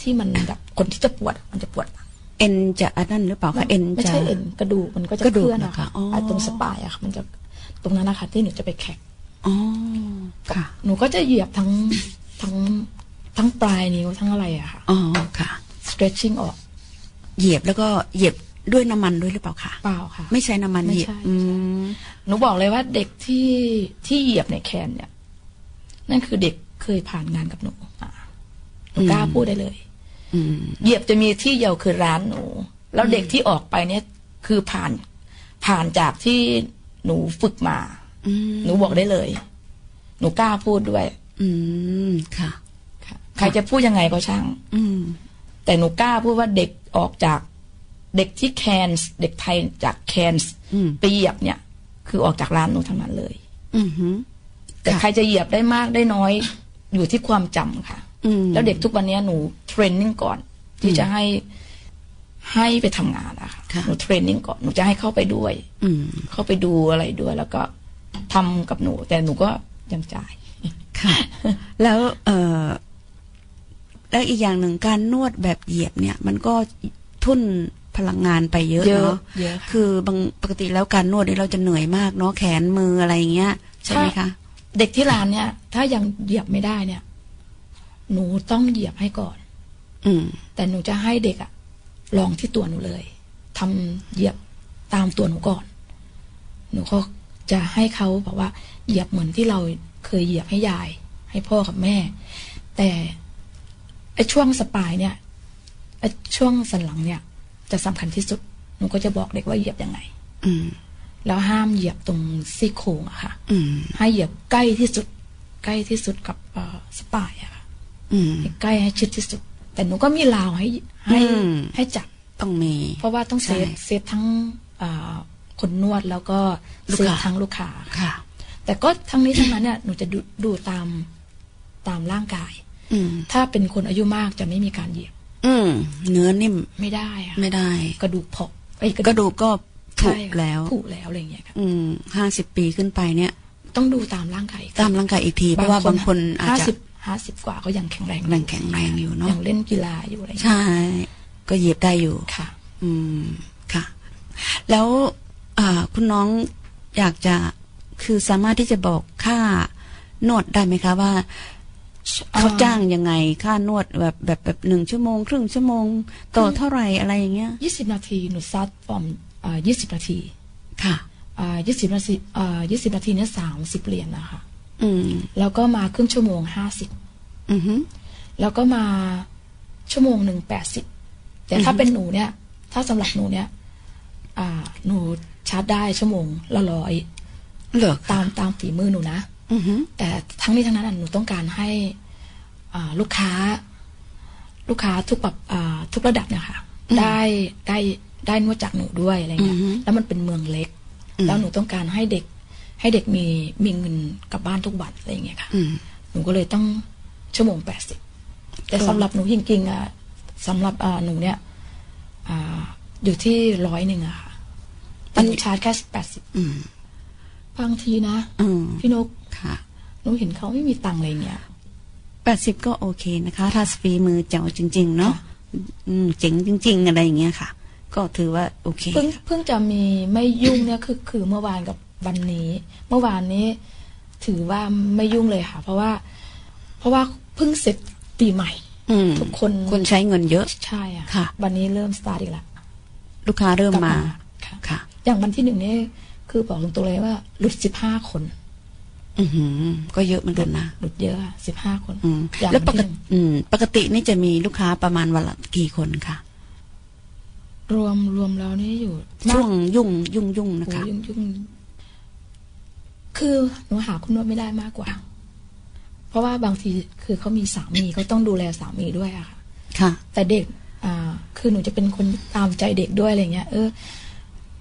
ที่มันแบบคนที่จะปวดมันจะปวดเอ็นจะอันนั้นหรือเปล่าคะเอ็นไม่จะใช่เอ็นกระดูกมันก็จะกระดูกเคลื่อนเหรออะคะค่ะอ๋อไอ้ตรงสปายอะค่ะมันจะตรงนั้นนะคะที่หนูจะไปแขกอ๋อค่ะ หนูก็จะเหยียบทั้งทั้ง ทั้งปลายนิ้วทั้งอะไรอะค่ะอ๋อค่ะ stretching ออก เหยียบแล้วก็เหยียบด้วยน้ำมันด้วยหรือเปล่าคะเปล่าค่ะ ไม่ใช้น้ำมันไม่เหยียบใช่อืมหนูบอกเลยว่าเด็กที่ที่เหยียบในแคนเนี่ย นั่นคือเด็กเคยผ่านงานกับหนูอะหนูกล้าพูดได้เลยอืมเหยียบจะมีที่เดียวคือร้านหนู แล้วเด็กที่ออกไปเนี่ย คือผ่าน ผ่านจากที่หนูฝึกมาอืมหนูบอกได้เลย หนูกล้าพูดด้วย อืมค่ะ ใครจะพูดยังไงก็ช่าง อืมแต่หนูกล้าพูดว่าเด็กออกจากเด็กที่แคนส์เด็กไทยจากแคนส์อืมไปเหยียบเนี่ย คือออกจากร้านหนูทั้งนั้นเลยอืมฮึแต่ใครจะเหยียบได้มากได้น้อย อยู่ที่ความจำค่ะอืมแล้วเด็กทุกวันนี้หนูเทรนนิ่งก่อน ที่จะให้ให้ไปทำงานอะค่ะค่ะหนูเทรนนิ่งก่อนหนูจะให้เข้าไปด้วยอืมเข้าไปดูอะไรด้วย แล้วก็ทำกับหนู แต่หนูก็ยังจ่ายค่ะ แล้วเอ่อ แล้วอีกอย่างหนึ่งการนวดแบบเหยียบเนี่ย มันก็ทุ่นพลังงานไปเยอะเยอะเนาะเยอะค่ะคือบางปกติแล้วการนวดนี่เราจะเหนื่อยมากเนาะแขนมืออะไรอย่างเงี้ยใช่ไหมคะ เด็กที่ร้านเนี่ย ถ้ายังเหยียบไม่ได้เนี่ย หนูต้องเหยียบให้ก่อน อืม แต่หนูจะให้เด็กอะลองที่ตัวหนูเลยทำเหยียบตามตัวหนูก่อน หนูก็จะให้เขาแบบว่าเหยียบเหมือนที่เราเคยเหยียบให้ยาย ให้พ่อกับแม่ แต่ไอ้ช่วงสปายเนี่ยไอ้ช่วงสันหลังเนี่ย จะสำคัญที่สุดหนูก็จะบอกเด็กว่าเหยียบยังไง อืมแล้วห้ามเหยียบตรงซี่โครงอะค่ะอืมให้เหยียบใกล้ที่สุด ใกล้ที่สุดกับเอ่อ spine อะค่ะอืมให้ใกล้ให้ชิดที่สุด แต่หนูก็มีราวให้ให้อืมให้จับต้องมี เพราะว่าต้อง safe ใช่ safe ทั้งอ่าคนนวดแล้วก็ลูก safe ค้าทั้งลูกค้าค่ะ แต่ก็ทั้งนี้ทั้งนั้นเนี่ยหนูจะดูดูตามตามร่างกายอืม ถ้าเป็นคนอายุมากจะไม่มีการเหยียบ อืมเนื้อนิ่มไม่ได้อะไม่ได้ กระดูกเผาไอ้ยกระดูกก็ผุใช่ค่ะแล้วผุแล้วอะไรอย่างเงี้ยค่ะอืมห้าสิบปีขึ้นไปเนี่ย ต้องดูตามร่างกายตามร่างกายอีกทีเพราะว่าบางคนอาจห้าจะสิบห้าสิบกว่าก็ยังแข็งแรงแรงแข็งแรงอยู่เนาะยังเล่นกีฬาอยู่อะไรอย่างเงี้ยใช่ ก็เหยียบได้อยู่ค่ะ อืมค่ะ แล้วอ่าคุณน้องอยากจะคือสามารถที่จะบอกค่านวดได้ไหมคะว่า เขาจ้างยังไงค่านวดแบบแบบแบบหนึ่งชั่วโมง ครึ่งชั่วโมงต่อเท่าไหร่อะไรอย่างเงี้ยยี่สิบนาทีหนูซัดฟอร์มอ่ายี่สิบนาทีค่ะอ่ายี่สิบนาทีอ่ายี่สิบนาทีเนี่ยสามสิบเหรียญนะคะอืมแล้วก็มาครึ่งชั่วโมงห้าสิบอือฮึแล้วก็มาชั่วโมงหนึ่งแปดสิบแต่ถ้าอือฮึเป็นหนูเนี่ย ถ้าสำหรับหนูเนี่ยอ่าหนูชาร์จได้ชั่วโมงละร้อยเหรอตามตามฝีมือหนูนะอือฮึ แต่ทั้งนี้ทั้งนั้นอะหนูต้องการให้อ่าลูกค้า ลูกค้าทุกแบบอ่าทุกระดับเนี่ยค่ะได้ได้ได้นวดจากหนูด้วยอะไรเงี้ยอือฮึแล้วมันเป็นเมืองเล็กอืมแล้วหนูต้องการให้เด็กให้เด็กมีมีเงินกลับบ้านทุกวันอะไรอย่างเงี้ยค่ะอืมหนูก็เลยต้องชั่วโมงแปดสิบแต่ก็สำหรับหนูจริงๆอะสำหรับอ่าหนูเนี่ยอ่าอยู่ที่ร้อยหนึ่งอะค่ะแต่หนูชาร์จแค่แปดสิบอืมบางทีนะอืมพี่นก ค่ะหนูเห็นเขาไม่มีตังค์อะไรเงี้ยแปดสิบก็โอเคนะคะถ้าฝีมือเจ๋วจริง ๆ เนาะอืมเจ๋งจริง ๆ อะไรอย่างเงี้ยค่ะ ก็ถือว่าโอเคเพิ่งเพิ่งจะมีไม่ยุ่งเนี่ยคือคือเมื่อวานกับวันนี้ เมื่อวานนี้ ถือว่าไม่ยุ่งเลยค่ะ เพราะว่า เพราะว่าเพิ่งเสร็จปีใหม่ อืมทุกคนคนใช้เงินเยอะ ใช่อะค่ะ วันนี้เริ่มสตาร์ทอีกแล้วลูกค้าเริ่มมาค่ะ ค่ะ อย่างวันที่หนึ่งนี่คือบอกตรงๆเลยว่าหลุดสิบห้าคน อือหือ ก็เยอะเหมือนกันนะหลุดเยอะสิบห้าคนอืมอย่างแล้วปวันกที่หตินึ่งอืม ปกตินี่จะมีลูกค้าประมาณวันละกี่คนคะรวมรวมแล้วนี่อยู่ช่วงยุ่งยุ่งยุ่งโอ้นะคะยุ่งยุ่งคือหนูหาคุณนวดไม่ได้มากกว่า เพราะว่าบางทีคือเขามีสามีเขาต้องดูแลสามีด้วยอะค่ะ ค่ะ แต่เด็ก อ่า คือหนูจะเป็นคนตามใจเด็กด้วยอะไรเงี้ย เออ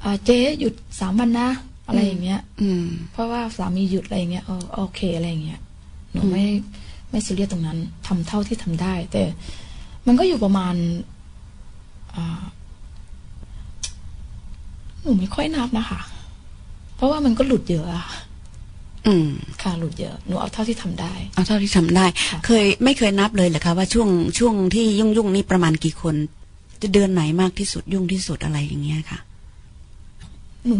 อ่าเจ๊หยุดสามวันนะ อะไรอย่างเงี้ย อืม เพราะว่าสามีหยุดอะไรอย่างเงี้ยเออโอเคอะไรอย่างเงี้ยหนูไม่ไม่ซีเรียสตรงนั้นทำเท่าที่ทำได้ แต่ มันก็อยู่ประมาณอ่าหนูไม่ค่อยนับนะคะ เพราะว่ามันก็หลุดเยอะอะอืมค่ะหลุดเยอะหนูเอาเท่าที่ทำได้ เอาเท่าที่ทำได้ เคยไม่เคยนับเลยเหรอคะว่าช่วงช่วงที่ยุ่งยุ่งๆนี่ประมาณกี่คน จะเดือนไหนมากที่สุดยุ่งที่สุดอะไรอย่างเงี้ยค่ะหนู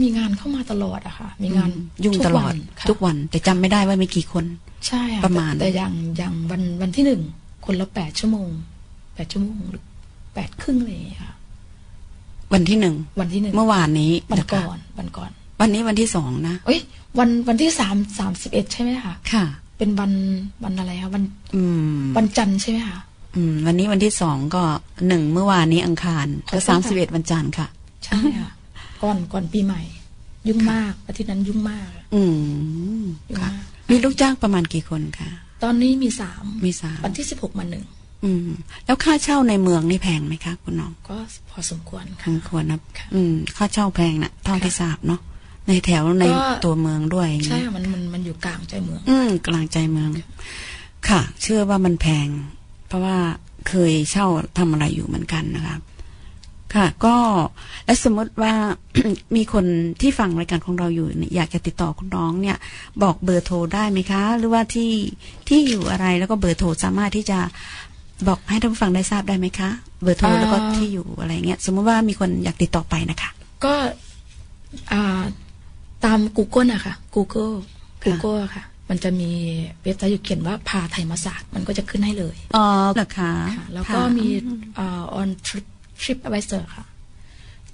มีงานเข้ามาตลอดอะค่ะ มีงานอืมยุ่งตลอดทุกวันค่ะทุกวันแต่จำไม่ได้ว่ามีกี่คน ใช่ค่ประมาณแต่แต่อย่างอย่างวันวันที่หนึ่งคนละแปดชั่วโมงแปดชั่วโมงหรือแปดครึ่งอะไรอย่างเลยค่ะวันที่หนึ่งวันที่หนึ่งเมื่อวานนี้วันนะคะก่อนวันก่อน วันนี้วันที่สองนะเอ้ย วันวันที่สามสามสิบเอ็ดใช่ไหมคะค่ะ เป็นวันวันอะไรคะวัน อืม วันจันทร์ใช่ไหมคะอืม วันนี้วันที่สองก็หนึ่งเมื่อวานนี้อังคารขอก็โทษสามค่ะสิบเอ็ดวันจันทร์ค่ะ ใช่ค่ะ ก่อนก่อนปีใหม่ ยุ่งมากอาทิตย์นั้นยุ่งมากอืมยุ่งค่ะมาก มีลูกจ้างประมาณกี่คนคะตอนนี้มีสามมีสามวันที่สิบหกมาหนึ่งอืม แล้วค่าเช่าในเมืองนี่แพงไหมคะคุณน้องก็พอสมควรค่ะคังควรนะอืม ค่าเช่าแพงนะเท่าที่ทราบเนาะในแถวในก็ ตัวเมืองด้วยอย่างใช่เงี้ย ค่ะมันมันมันอยู่กลางใจเมือง อืมกลางใจเมือง ค่ะ เชื่อว่ามันแพง เพราะว่าเคยเช่าทำอะไรอยู่เหมือนกันนะคะ ค่ะ ก็และสมมติว่ามีคนที่ฟังรายการของเราอยู่เนี่ยอยากจะติดต่อคุณน้องเนี่ย บอกเบอร์โทรได้ไหมคะ หรือว่าที่ที่อยู่อะไรแล้วก็เบอร์โทรสามารถที่จะบอกให้ท่านผู้ฟังได้ทราบได้ไหมคะ เบอร์โทรอ่าแล้วก็ที่อยู่อะไรเงี้ยสมมติว่ามีคนอยากติดต่อไปนะคะ ก็อ่าตาม Google อะค่ะ Google Google อะค่ะ มันจะมีเว็บไซต์อยู่เขียนว่าพาไทยมาศาสตร์มันก็จะขึ้นให้เลยอ๋อเหรอคะค่ะแล้วก็มีอ่า on trip trip advisor ค่ะ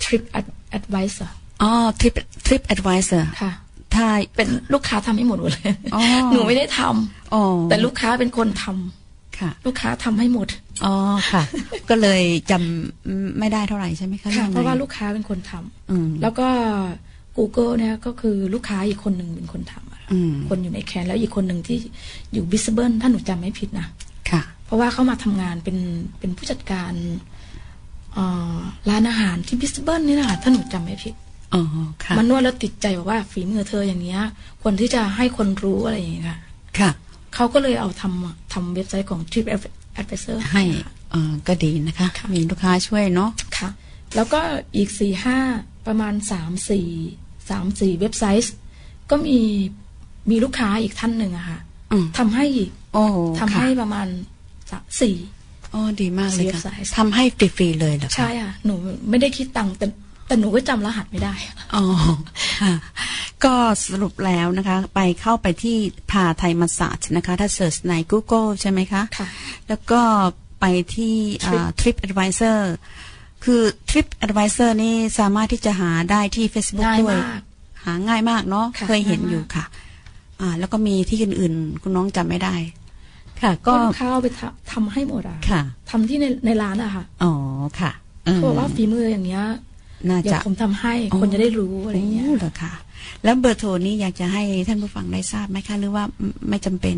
trip ad- advisor อ๋อ trip trip advisor ค่ะถ้าเป็นลูกค้าทำให้หมดเลยอ๋อหนูไม่ได้ทำอ๋อแต่ลูกค้าเป็นคนทำค่ะ ลูกค้าทำให้หมด อ๋อค่ะ ก็เลยจำไม่ได้เท่าไหร่ใช่ไหมคะค่ะยังไงเพราะว่าลูกค้าเป็นคนทำอืมแล้วก็ Google เนี่ยก็คือลูกค้าอีกคนหนึ่งเป็นคนทำอะค่ะอืมคนอยู่ในแคนแล้วอีกคนหนึ่งที่อยู่ visible ถ้าหนูจำไม่ผิดนะค่ะ เพราะว่าเขามาทำงานเป็นเป็นผู้จัดการเอ่อ ร้านอาหารที่ visible นี่นะคะถ้าหนูจำไม่ผิดอ๋อค่ะมันนวดแล้วติดใจบอกว่าฝีมือเธออย่างเนี้ยควรที่จะให้คนรู้อะไรอย่างเงี้ยค่ะค่ะเขาก็เลยเอาทำทำเว็บไซต์ของ Trip Advisor ให้เอ่อก็ดีนะคะ มีลูกค้าช่วยเนาะค่ะ แล้วก็อีกสี่ห้าประมาณสามสี่สามสี่เว็บไซต์ ก็มีมีลูกค้าอีกท่านหนึ่งอะค่ะอืมทำให้อีกโอ้ทำให้ค่ะประมาณสามสี่ อ๋อดีมากเลยเว็ค่ะบไซต์ทำให้ฟรีๆเลยเหรอคะใช่อะหนูไม่ได้คิดตังค์แต่แต่หนูก็จำรหัสไม่ได้ อ๋อค่ะก็สรุปแล้วนะคะ ไปเข้าไปที่พาไทยมาศาสตร์นะคะ ถ้าเสิร์ชใน Google ใช่ไหมคะ ค่ะ แล้วก็ไปที่อ่า Trip Advisor คือ Trip Advisor นี่สามารถที่จะหาได้ที่ Facebook ง่ายด้วยมากหาง่ายมากเนาะค่ะเคยเห็นง่ายมากอยู่ค่ะ อ่า แล้วก็มีที่อื่นๆ คุณน้องจำไม่ได้ ค่ะก็ก็ลูกค้าเอาไปทำทำให้หมดอะค่ะทำที่ในในร้านอะค่ะ อ๋อค่ะอืมเขาบอกว่าฝีมืออย่างเงี้ยน่าเดี๋ยวจะผมทำให้คนจะได้รู้อะไรอย่างเงี้ยโเหรอคะแล้วเบอร์โทรนี้อยากจะให้ท่านผู้ฟังได้ทราบไหมคะ หรือว่าไม่ไม่จำเป็น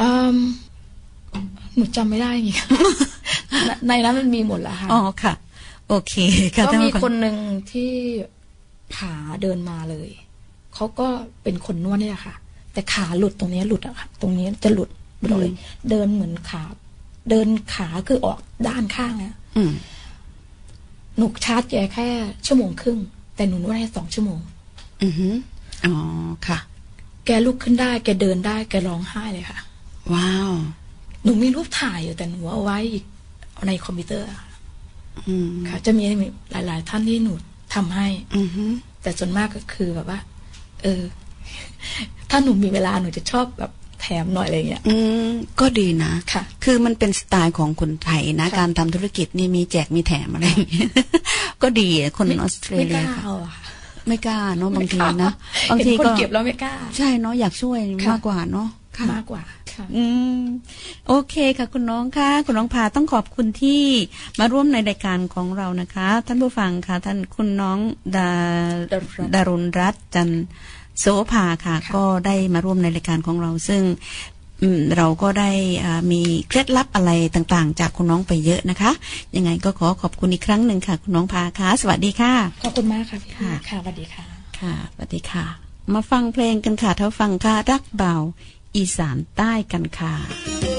อืมหนูจำไม่ได้ไงในในนั้นมันมีหมดแล้วค่ะ อ๋อค่ะ โอเคค่ะก็ท่านมีผู้ฟังคนหนึ่งที่ขาเดินมาเลย เขาก็เป็นคนนวดเนี่ยค่ะ แต่ขาหลุดตรงเนี้ยหลุดอะค่ะ ตรงนี้จะหลุด หลุดออกเลยเดินเหมือนขา เดินขาคือออกด้านข้างนะอืมหนูชาร์จแกแค่ ชั่วโมงครึ่ง แต่หนูนวดให้สองชั่วโมง อือหืออ๋อค่ะ แกลุกขึ้นได้ แกเดินได้ แกร้องไห้เลยค่ะ ว้าว หนูมีรูปถ่ายอยู่แต่หนูเอาไว้อีกในคอมพิวเตอร์อะอืมค่ะ จะมีหลาย ๆ ท่านที่หนูทำให้ อือหือแต่ส่วนมากก็คือแบบว่า เออ ถ้าหนูมีเวลาหนูจะชอบแบบ แถมหน่อยอะไรเงี้ย อืมก็ดีนะค่ะ คือมันเป็นสไตล์ของคนไทยนะค่ะการทำธุรกิจนี่มีแจกมีแถมอะไรอย่างเงี้ยก็ดีอะคนไม่ออสเตรไม่เลีกยล้าค่ะเอาอะค่ะไม่กล้าเนาะบางทีไม่กล้นะบางทีเห็นคนก็เก็บแล้วไม่กล้า ใช่เนาะอยากช่วยค่ะมากกว่าเนาะค่ะมากกว่าค่ะอืมโอเคค่ะ คุณน้องค่ะคุณน้องพาต้องขอบคุณที่มาร่วมในรายการของเรานะคะ ท่านผู้ฟังค่ะ ท่านคุณน้องดาดารุณรัตน์ดารุณรัตน์จันทร์ โสภาค่ะ ก็ได้มาร่วมในรายการของเราซึ่งอืมเราก็ได้อ่ามีเคล็ดลับอะไรต่างๆ จากคุณน้องไปเยอะนะคะ ยังไงก็ขอขอบคุณอีกครั้งหนึ่งค่ะ คุณน้องพาค่ะสวัสดีค่ะ ขอบคุณมากค่ะพี่ค่ะค่ะสวัสดีค่ะ ค่ะสวัสดีค่ะ มาฟังเพลงกันค่ะถ้าฟังค่ะรักเบาอีสานใต้กันค่ะ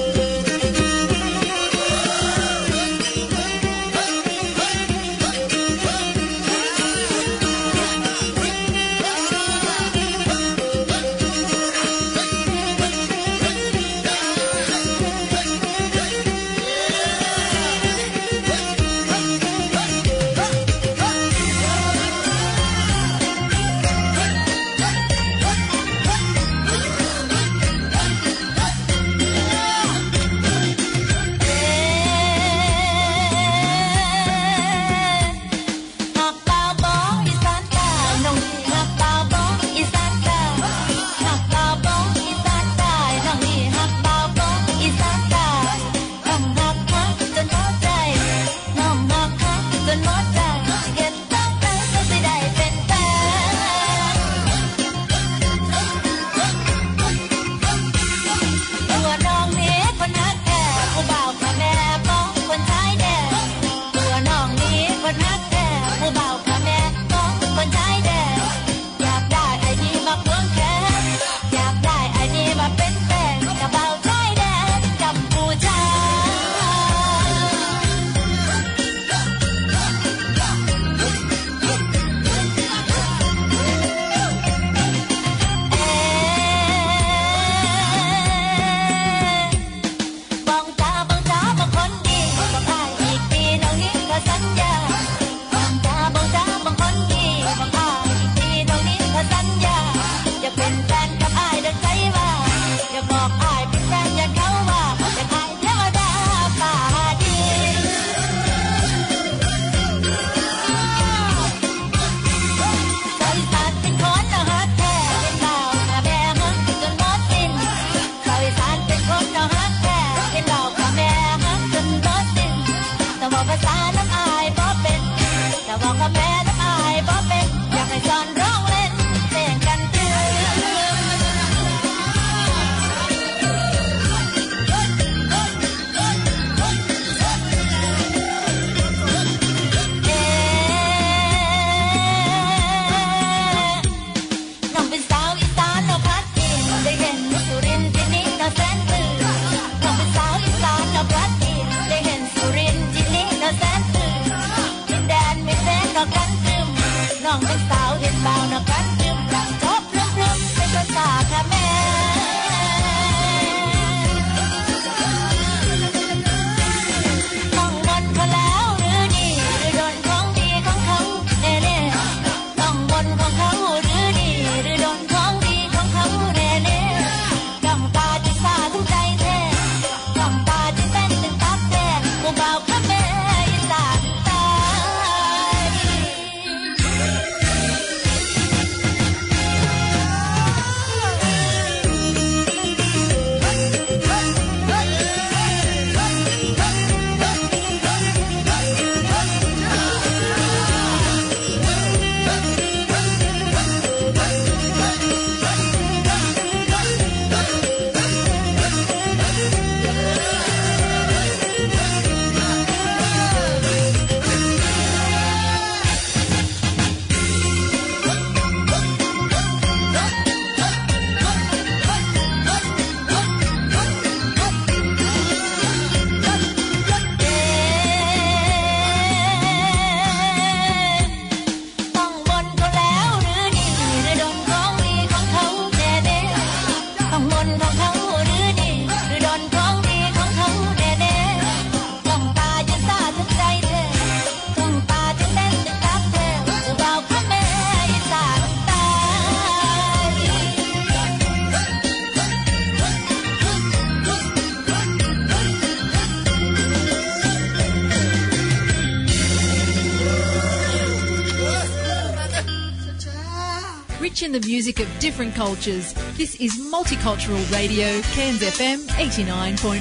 in the music of different cultures, this is Multicultural Radio, Cairns FM 89.1.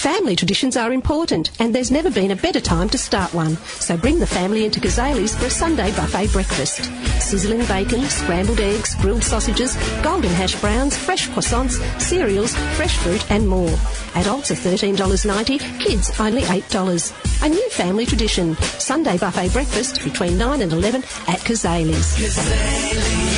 Family traditions are important, and there's never been a better time to start one. So bring the family into Gazali's for a Sunday buffet breakfast. Sizzling bacon, scrambled eggs, grilled sausages, golden hash browns, fresh croissants, cereals, fresh fruit, and more. Adults are $13.90, kids only $8. A new family tradition. Sunday buffet breakfast between 9 and 11 at Kazali's. Eat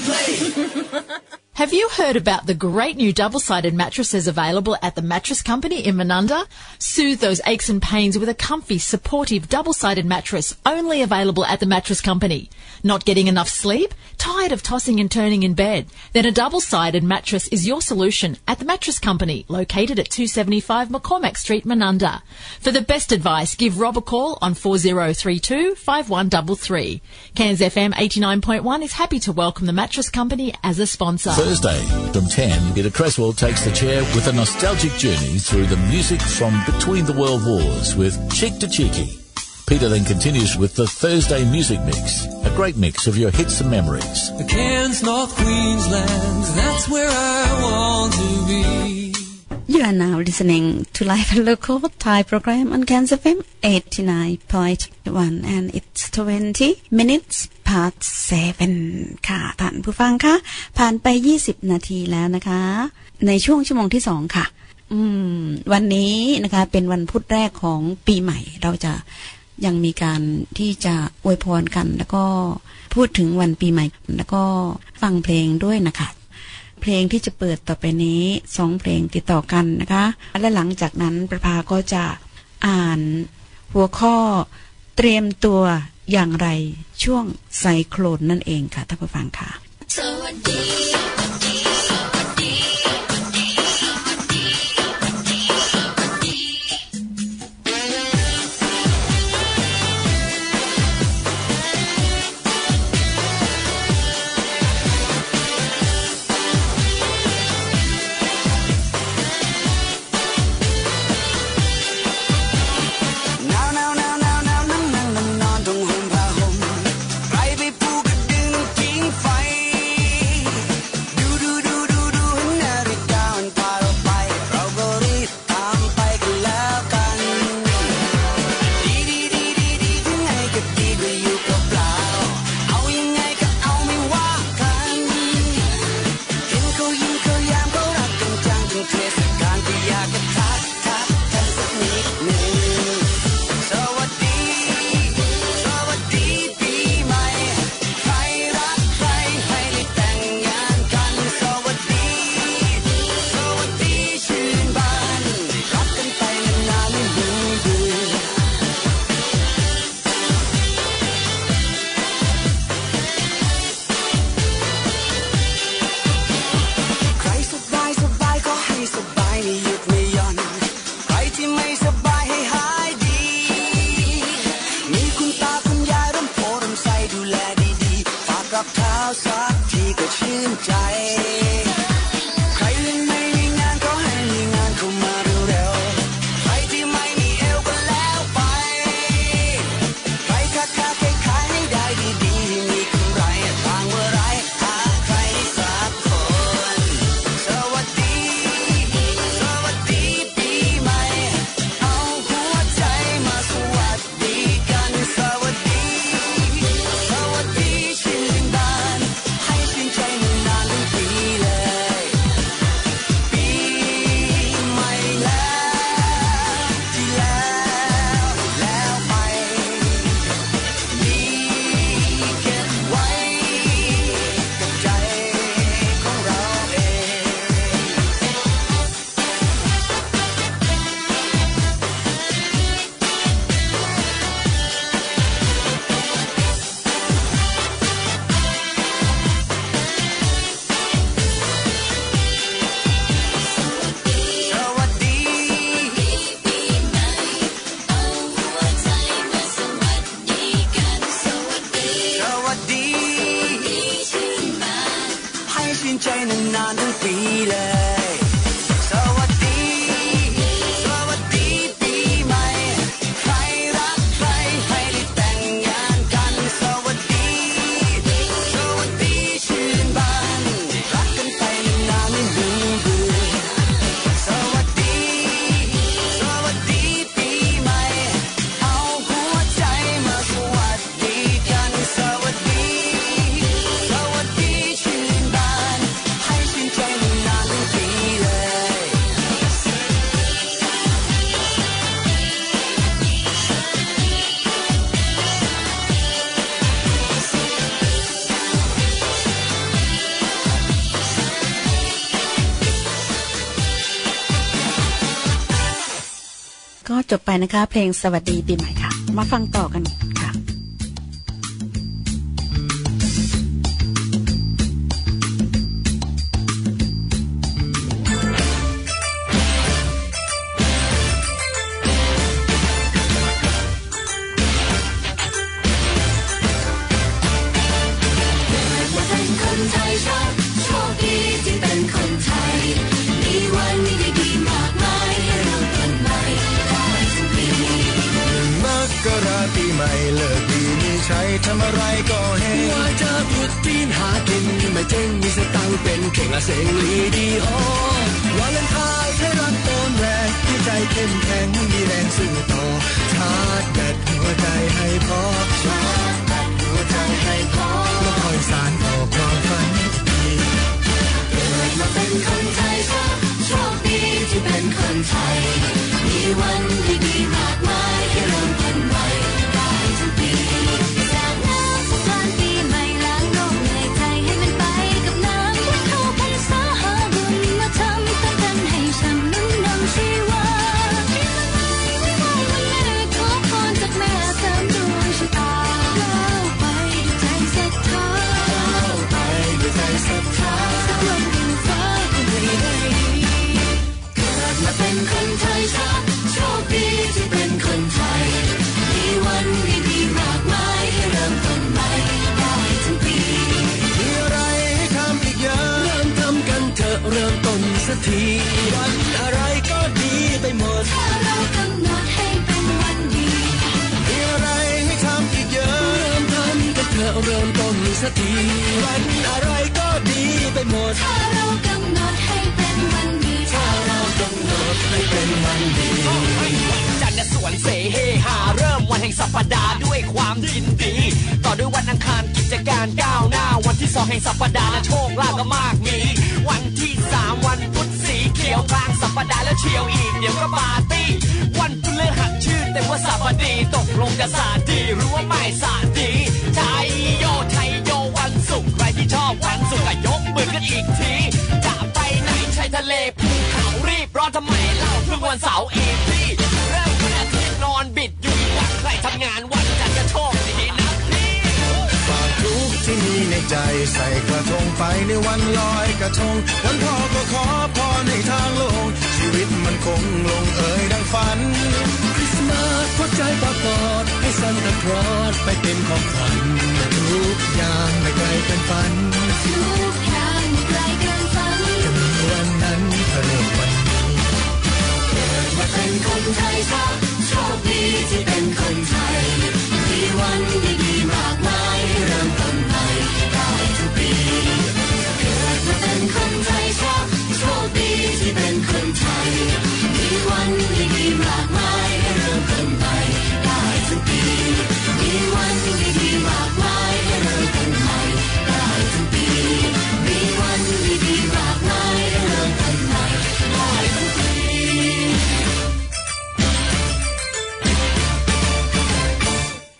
play. Have you heard about the great new double-sided mattresses available at the Mattress Company in Menunda? Soothe those aches and pains with a comfy, supportive double-sided mattress only available at the Mattress Company. Not getting enough sleep? Tired of tossing and turning in bed? Then a double-sided mattress is your solution at the Mattress Company, located at 275 McCormack Street, Menunda. For the best advice, give Rob a call on 4032 5133. Cairns FM 89.1 is happy to welcome the Mattress Company as a sponsor. Thursday from 10, Peter Cresswell takes the chair with a nostalgic journey through the music from between the world wars with Cheek to Cheeky. Peter then continues with the Thursday music mix, a great mix of your hits and memories. Cairns, North Queensland, that's where I want to be. You are now listening to Live and Local Thai program on Kansas FM 89.1 and it's 20 minutes past 7ค่ะ ท่านผู้ฟังคะผ่านไป 20 นาทีแล้วนะคะ ในช่วงชั่วโมงที่สองค่ะ อืม วันนี้นะคะเป็นวันพุธแรกของปีใหม่ เราจะยังมีการที่จะอวยพรกัน แล้วก็พูดถึงวันปีใหม่ แล้วก็ฟังเพลงด้วยนะคะ เพลงที่จะเปิดต่อไปนี้สองเพลงติดต่อกันนะคะ และหลังจากนั้นประภาก็จะอ่านหัวข้อเตรียมตัว อย่างไรช่วงไซโคลนนั่นเองค่ะท่านผู้ฟังค่ะสวัสดี ตาคุณยายร่มโพร่มใสดูแลดีๆฝากกับเท้าสักทีก็ชื่นใจ ไปนะคะ เพลงสวัสดีปีใหม่ค่ะ มาฟังต่อกัน มีแรงสู้ต่อชาร์จแบตหัวใจให้พอชาร์จแบตหัวใจให้พอแล้วคอยสารต่อความฝันดีเกิดมาเป็นคนไทยซะโชคดีที่เป็นคนไทย มีวันดีๆมาก ริ่มต้นสักทีวันอะไรก็ดีไปหมด ถ้าเรากำหนดให้เป็นวันดี ถ้าเรากำหนดให้เป็นวันดีจันทร์เนี่ยสวนเสเฮหาเริ่มวันแห่งสัปดาห์ด้วยความยินดี ต่อด้วยวันอังคารกิจการก้าวหน้า วันที่สองแห่งสัปดาห์นะโชคลาภก็มากมี วันที่สามวันพุธสีเขียวกลางสัปดาห์แล้วเชียวอีกเดี๋ยวก็ปาร์ตี้วันพฤหัสชื่อเต็มว่าสัปดีตกลงจะสาดีหรือว่าไม่สาดีไทย อีกที จะไปไหนชายทะเลภูเขารีบร้อนทำไมเล่าเพิ่งวันเสาร์เองพี่เริ่มวันอาทิตย์นอนบิดอยู่อยากใครทำงานวันจันทร์โชคดีนะพี่ฝากทุกที่มีในใจใส่กระทงไปในวันลอยกระทง วันพ่อก็ขอพรในทางลง ชีวิตมันคงลงเอยดังฝัน คริสต์มาสพอใจปรากฏให้ซันตาคลอสไปเป็นของขวัญทุกอย่างไม่ไกลเกินฝัน คนไทยชาโชคดีที่เป็นคนไทย มีวันดีดีมากมายเริ่มต้นใหม่ได้ทุกปีเกิดมาเป็นคนไทยชาโชคดีที่เป็นคนไทย มีวันดี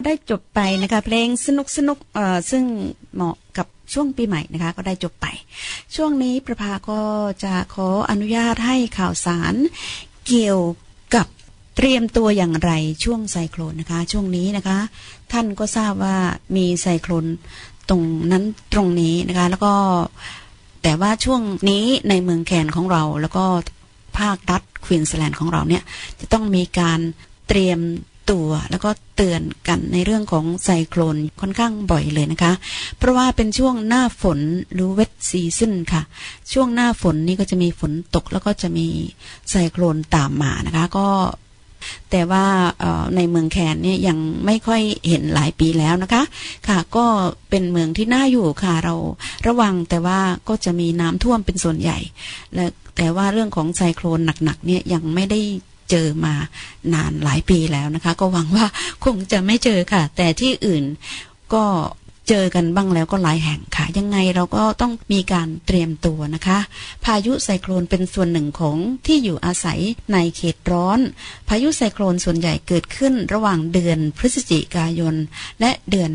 ได้จบไปนะคะ เพลงสนุกสนุกเอ่อซึ่งเหมาะกับช่วงปีใหม่นะคะ ก็ได้จบไป ช่วงนี้ประภาก็จะขออนุญาตให้ข่าวสารเกี่ยวกับเตรียมตัวอย่างไรช่วงไซโคลนนะคะ ช่วงนี้นะคะ ท่านก็ทราบว่ามีไซโคลนตรงนั้นตรงนี้นะคะ แล้วก็แต่ว่าช่วงนี้ในเมืองแคนของเรา แล้วก็ภาครัฐควีนสแลนด์ของเราเนี่ย จะต้องมีการเตรียม ตัว แล้วก็เตือนกันในเรื่องของไซโคลนค่อนข้างบ่อยเลยนะคะ เพราะว่าเป็นช่วงหน้าฝนหรือเวทซีซั่นค่ะ ช่วงหน้าฝนนี่ก็จะมีฝนตกแล้วก็จะมีไซโคลนตามมานะคะ ก็แต่ว่าในเมืองแคนเนี่ยยังไม่ค่อยเห็นหลายปีแล้วนะคะ ค่ะก็เป็นเมืองที่น่าอยู่ค่ะเราระวังแต่ว่าก็จะมีน้ำท่วมเป็นส่วนใหญ่ และแต่ว่าเรื่องของไซโคลนหนักๆเนี่ยยังไม่ได้ เจอมานานหลายปีแล้วนะคะ ก็หวังว่าคงจะไม่เจอค่ะ แต่ที่อื่นก็เจอกันบ้างแล้วก็หลายแห่งค่ะ ยังไงเราก็ต้องมีการเตรียมตัวนะคะ พายุไซโคลนเป็นส่วนหนึ่งของที่อยู่อาศัยในเขตร้อน พายุไซโคลนส่วนใหญ่เกิดขึ้นระหว่างเดือนพฤศจิกายน และเดือน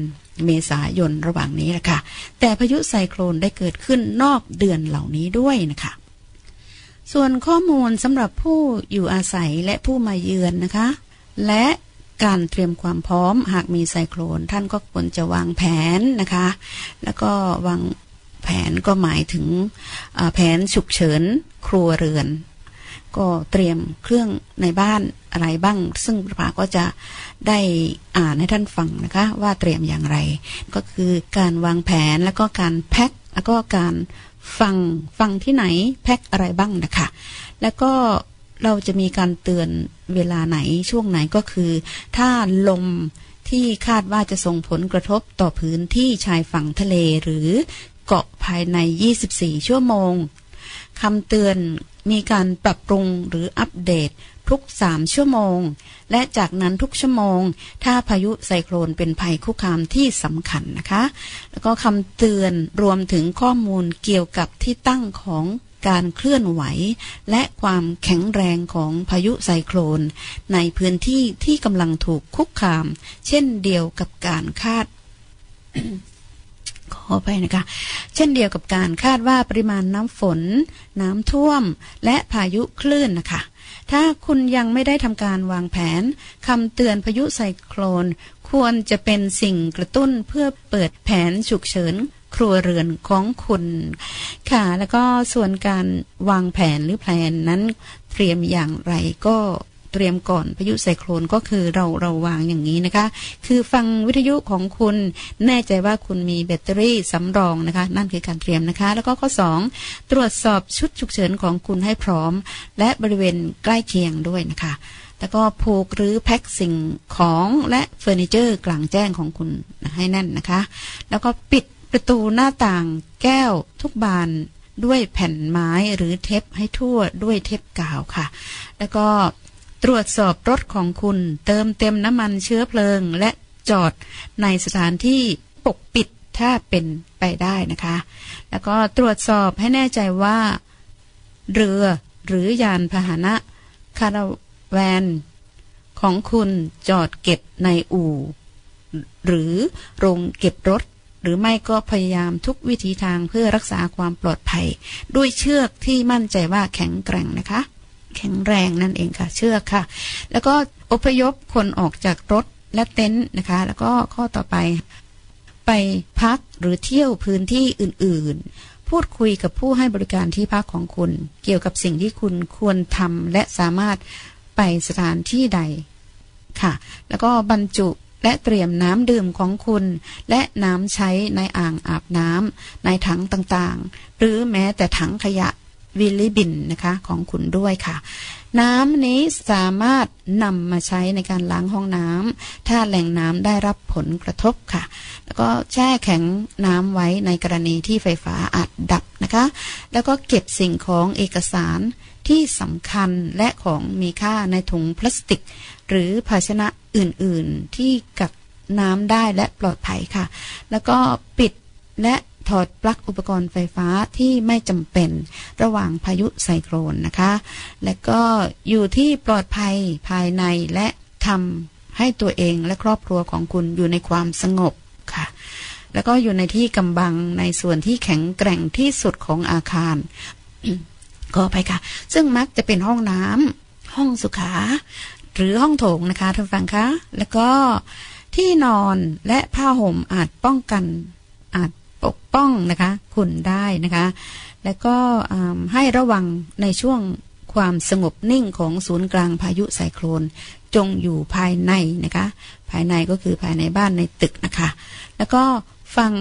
เมษายนระหว่างนี้แหละค่ะ แต่พายุไซโคลนได้เกิดขึ้นนอกเดือนเหล่านี้ด้วยนะคะ ส่วนข้อมูลสำหรับผู้อยู่อาศัยและผู้มาเยือนนะคะ และการเตรียมความพร้อมหากมีไซโคลน ท่านก็ควรจะวางแผนนะคะ แล้วก็วางแผนก็หมายถึงแผนฉุกเฉินครัวเรือน ก็เตรียมเครื่องในบ้านอะไรบ้าง ซึ่งประก็จะได้อ่านให้ท่านฟังนะคะ ว่าเตรียมอย่างไร ก็คือการวางแผนแล้วก็การแพ็คแล้วก็การ ฟังฟังที่ไหนแพ็คอะไรบ้างนะคะ แล้วก็เราจะมีการเตือนเวลาไหนช่วงไหนก็คือ ถ้าลมที่คาดว่าจะส่งผลกระทบต่อพื้นที่ชายฝั่งทะเลหรือเกาะภายใน 24 ชั่วโมงคำเตือนมีการปรับปรุงหรืออัปเดต ทุก3ชั่วโมง และจากนั้นทุกชั่วโมง ถ้าพายุไซโคลนเป็นภัยคุกคามที่สำคัญนะคะ แล้วก็คำเตือนรวมถึงข้อมูลเกี่ยวกับที่ตั้งของการเคลื่อนไหว และความแข็งแรงของพายุไซโคลน ในพื้นที่ที่กำลังถูกคุกคาม เช่นเดียวกับการคาดขอไปนะคะ เช่นเดียวกับการคาดว่าปริมาณน้ำฝน น้ำท่วม และพายุคลื่นนะคะ ถ้าคุณยังไม่ได้ทำการวางแผนคำเตือนพายุไซโคลน ควรจะเป็นสิ่งกระตุ้นเพื่อเปิดแผนฉุกเฉินครัวเรือนของคุณ ค่ะ แล้วก็ส่วนการวางแผนหรือแผนนั้นเตรียมอย่างไรก็ เตรียมก่อนพายุไซโคลนก็คือเราเราวางอย่างนี้นะคะ คือฟังวิทยุของคุณแน่ใจว่าคุณมีแบตเตอรี่สำรองนะคะ นั่นคือการเตรียมนะคะ แล้วก็ข้อ 2 ตรวจสอบชุดฉุกเฉินของคุณให้พร้อม และบริเวณใกล้เคียงด้วยนะคะแล้วก็ผูกหรือแพ็คสิ่งของและเฟอร์นิเจอร์กลางแจ้งของคุณให้แน่นนะคะ แล้วก็ปิดประตูหน้าต่างแก้วทุกบานด้วยแผ่นไม้หรือเทปให้ทั่วด้วยเทปกาวค่ะ แล้วก็ ตรวจสอบรถของคุณ เติมเต็มน้ำมันเชื้อเพลิง และจอดในสถานที่ปกปิดถ้าเป็นไปได้นะคะ แล้วก็ตรวจสอบให้แน่ใจว่า เรือหรือยานพาหนะคาราแวนของคุณจอดเก็บในอู่ หรือโรงเก็บรถ หรือไม่ก็พยายามทุกวิธีทางเพื่อรักษาความปลอดภัย ด้วยเชือกที่มั่นใจว่าแข็งแกร่งนะคะ แข็งแรงนั่นเองค่ะ เชื่อค่ะ แล้วก็อพยพคนออกจากรถและเต็นท์นะคะ แล้วก็ข้อต่อไป ไปพักหรือเที่ยวพื้นที่อื่น ๆ พูดคุยกับผู้ให้บริการที่พักของคุณ เกี่ยวกับสิ่งที่คุณควรทำและสามารถไปสถานที่ใดค่ะ แล้วก็บรรจุและเตรียมน้ำดื่มของคุณ และน้ำใช้ในอ่างอาบน้ำในถังต่างๆ หรือแม้แต่ถังขยะ วิลลี่บินนะคะของคุณด้วยค่ะ น้ำนี้สามารถนำมาใช้ในการล้างห้องน้ำถ้าแหล่งน้ำได้รับผลกระทบค่ะ แล้วก็แช่แข็งน้ำไว้ในกรณีที่ไฟฟ้าอาจดับนะคะ แล้วก็เก็บสิ่งของเอกสารที่สำคัญและของมีค่าในถุงพลาสติก หรือภาชนะอื่น ๆ ที่กักน้ำได้และปลอดภัยค่ะ แล้วก็ปิดและ ถอดปลั๊กอุปกรณ์ไฟฟ้าที่ไม่จำเป็นระหว่างพายุไซโครนนะคะ และก็อยู่ที่ปลอดภัยภายในและทำให้ตัวเองและครอบครัวของคุณอยู่ในความสงบค่ะ แล้วก็อยู่ในที่กำบังในส่วนที่แข็งแกร่งที่สุดของอาคารก็ไปค่ะ ซึ่งมักจะเป็นห้องน้ำห้องสุขา หรือห้องโถงนะคะท่านฟังคะ แล้วก็ที่นอนและผ้าห่มอาจป้องกัน ปกป้องนะคะ คุณได้นะคะ แล้วก็ให้ระวังในช่วงความสงบนิ่งของศูนย์กลางพายุไซโครน จงอยู่ภายในนะคะ ภายในก็คือภายในบ้านในตึกนะคะ แล้วก็ฟัง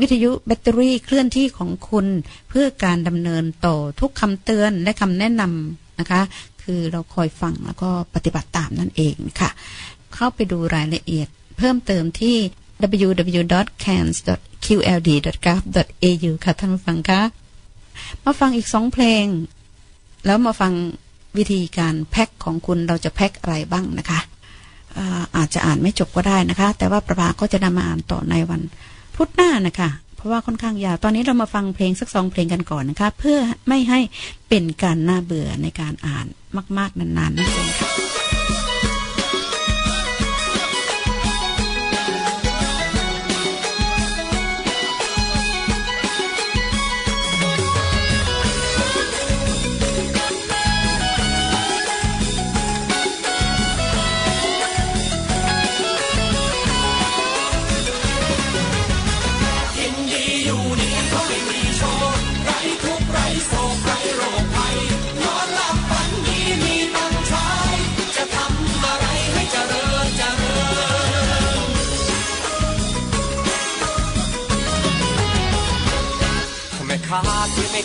วิทยุแบตเตอรี่เคลื่อนที่ของคุณเพื่อการดำเนินต่อทุกคำเตือนและคำแนะนำนะคะ คือเราคอยฟังแล้วก็ปฏิบัติตามนั่นเองค่ะ เข้าไปดูรายละเอียดเพิ่มเติมที่ www.cans.qld.gov.au ค่ะท่านผู้ฟังคะ มาฟังอีกสองเพลง แล้วมาฟังวิธีการแพ็คของคุณเราจะแพ็คอะไรบ้างนะคะอาอาจจะอ่านไม่จบก็ได้นะคะ แต่ว่าประภาก็จะนำมาอ่านต่อในวันพุธหน้านะคะ เพราะว่าค่อนข้างยาว ตอนนี้เรามาฟังเพลงสักสองเพลงกันก่อนนะคะ เพื่อไม่ให้เป็นการน่าเบื่อในการอ่านมาก ๆนานๆนั่นเองค่ะ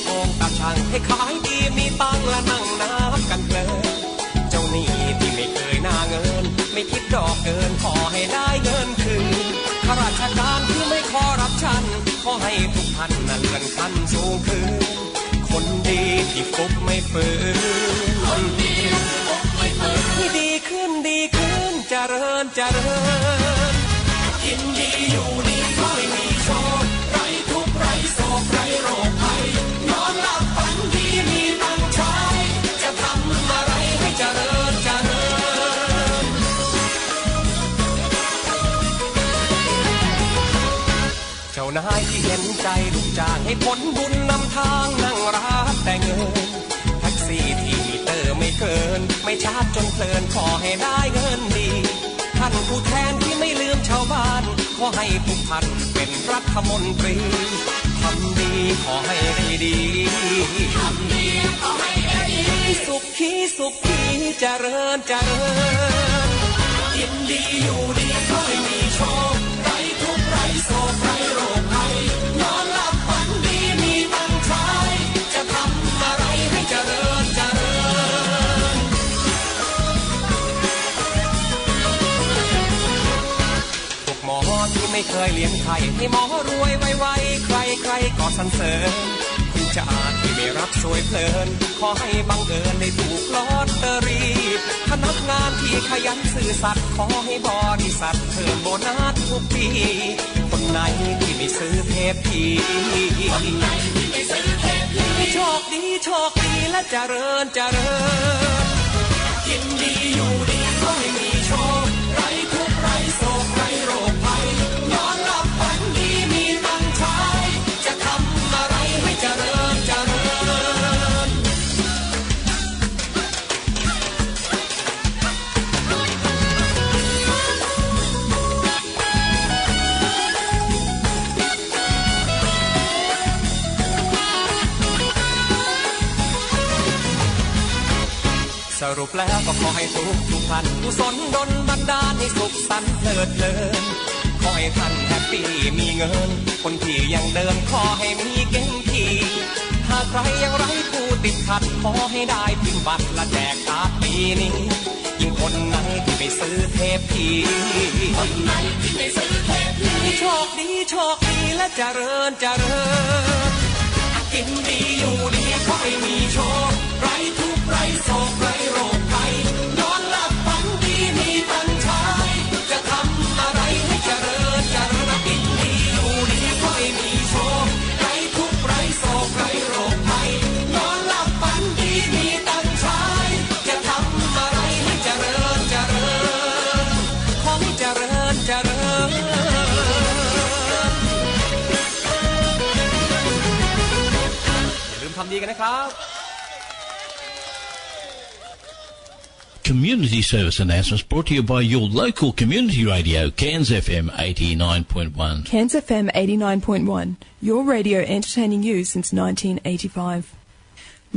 โกงตาช่างให้ขายดีมีตังและนั่งนับกันเพลินเจ้าหนี้ที่ไม่เคยหน้าเงิน ไม่คิดดอกเกินขอให้ได้เงินคืนข้าราชการที่ไม่ขอรับชันขอให้ทุกท่านนั้นเลื่อนขั้นสูงขึ้นคนดีที่ฟุกไม่ฝืนคนดีที่ฟุกไม่ฝืนที่ดีขึ้นดีขึ้นเจริญเจริญกินดีอยู่ ใจลูกจ้างให้ผลบุญนำทางนั่งรับแต่เงินแท็กซี่ที่มีเตอร์ไม่เกิน ไม่ชาร์จจนเพลินขอให้ได้เงินดี ท่านผู้แทนที่ไม่ลืมชาวบ้าน ขอให้ทุกท่านเป็นรัฐมนตรีทำดีขอให้ได้ดีทำดีขอให้ได้ดีสุขีสุขีเจริญเจริญกินดีอยู่ดีก็ไม่มีโชค ไม่เคยเลี้ยงไข่ให้หมอรวยไวๆใครใครๆก็สรรเสริญคุณจ่าจที่ไม่รักสวยเพลิน ขอให้บังเอิญได้ถูกลอตเตอรี่พนักงานที่ขยันซื่อสัตย์ขอให้บริษัทเพิ่มโบนัสทุกปี คนไหนที่ไม่ซื้อเทปทีคนไหนที่ไม่ซื้อเทปทีโชคดีโชคดีและเจริญเจริญกินดีอยู่ดีก็ไม่มีโชคไร สรุปแล้วก็ขอให้ทุกทุกท่านกุศลดลบันดาลให้สุขสันต์เพลิดเพลินขอให้ท่าน happy มีเงิน คนที่ยังเดินขอให้มีเก๋งขี่ถ้าใครยังไร้คู่ติดขัดขอให้ได้พิมพ์บัตรและแจกการ์ดปีนี้ ยิ่งคนไหนที่ไปซื้อเทปทีคนไหนที่ไปซื้อเทปทีโชคดีโชคดีและเจริญเจริญกินดีอยู่ดีขอให้มีโชคไร้ทุกข์ไรโศกไร้โรค อย่าลืมทำดีกันนะครับ Community service announcements brought to you by your local community radio, Cairns FM 89.1. Cairns FM 89.1, your radio entertaining you since 1985.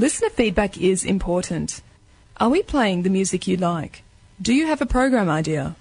Listener feedback is important. Are we playing the music you like? Do you have a program idea?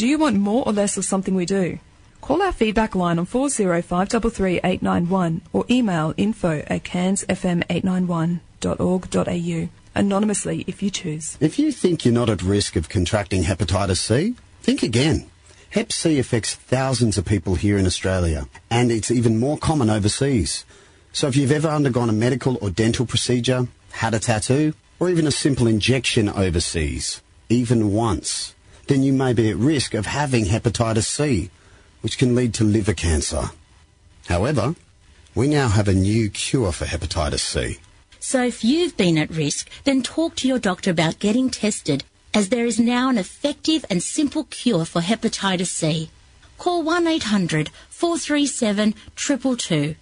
Do you want more or less of something we do? Call our feedback line on 405333891 or email info at cairnsfm891.org.au anonymously if you choose. If you think you're not at risk of contracting hepatitis C, think again. Hep C affects thousands of people here in Australia, and it's even more common overseas. So if you've ever undergone a medical or dental procedure, had a tattoo, or even a simple injection overseas, even once, then you may be at risk of having hepatitis C, which can lead to liver cancer. However, we now have a new cure for hepatitis C. So if you've been at risk, then talk to your doctor about getting tested as there is now an effective and simple cure for hepatitis C. Call 1-800-437-222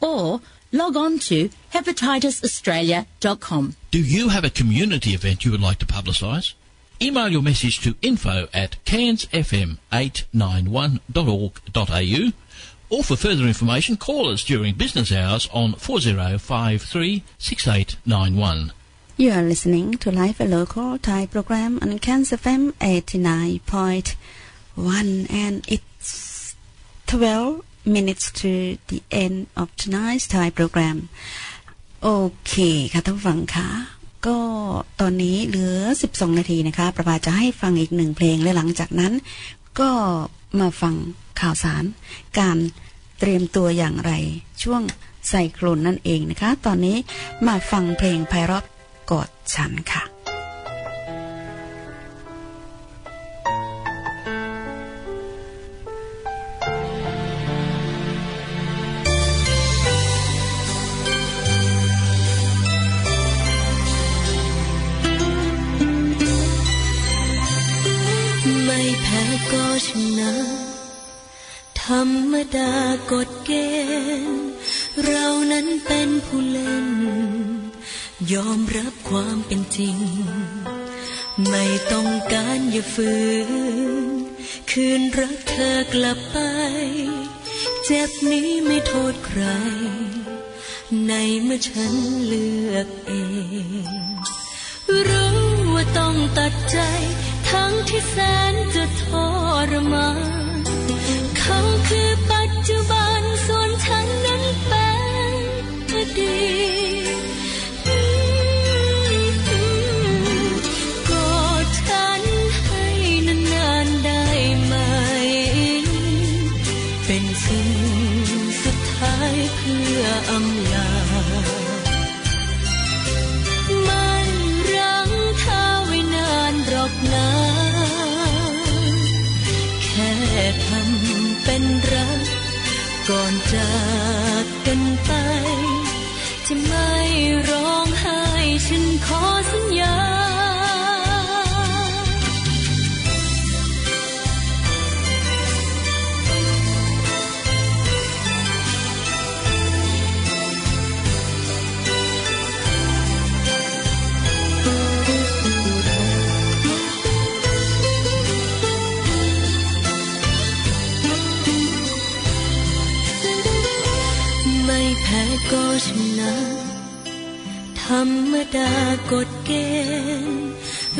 or log on to hepatitisaustralia.com. Do you have a community event you would like to publicise? Email your message to info at cairnsfm891.org.au or for further information call us during business hours on 40536891. You are listening to Live a Local Thai program on Kansas FM 89.1 and it's 12 minutes to the end of tonight's Thai program โอเคค่ะท่านผู้ฟังคะ ก็ตอนนี้เหลือ 12 นาทีนะคะประภาจะให้ฟังอีกหนึ่งเพลงและหลังจากนั้น ก็มาฟังข่าวสาร การเตรียมตัวอย่างไร ช่วงไซโคลนนั่นเองนะคะ ตอนนี้มาฟังเพลงไพเราะกอดฉันค่ะ รมดากฎเกณฑ์ เรานั้นเป็นผู้เล่น ยอมรับความเป็นจริง ไม่ต้องการอย่าฝืน คืนรักเธอกลับไป เจ็บนี้ไม่โทษใคร ในเมื่อฉันเลือกเอง รู้ว่าต้องตัดใจทั้งที่แสนจะทรมานเขาคือ จุบันส่วนฉันนั้นเป็นอดีต ดากฎเกณฑ์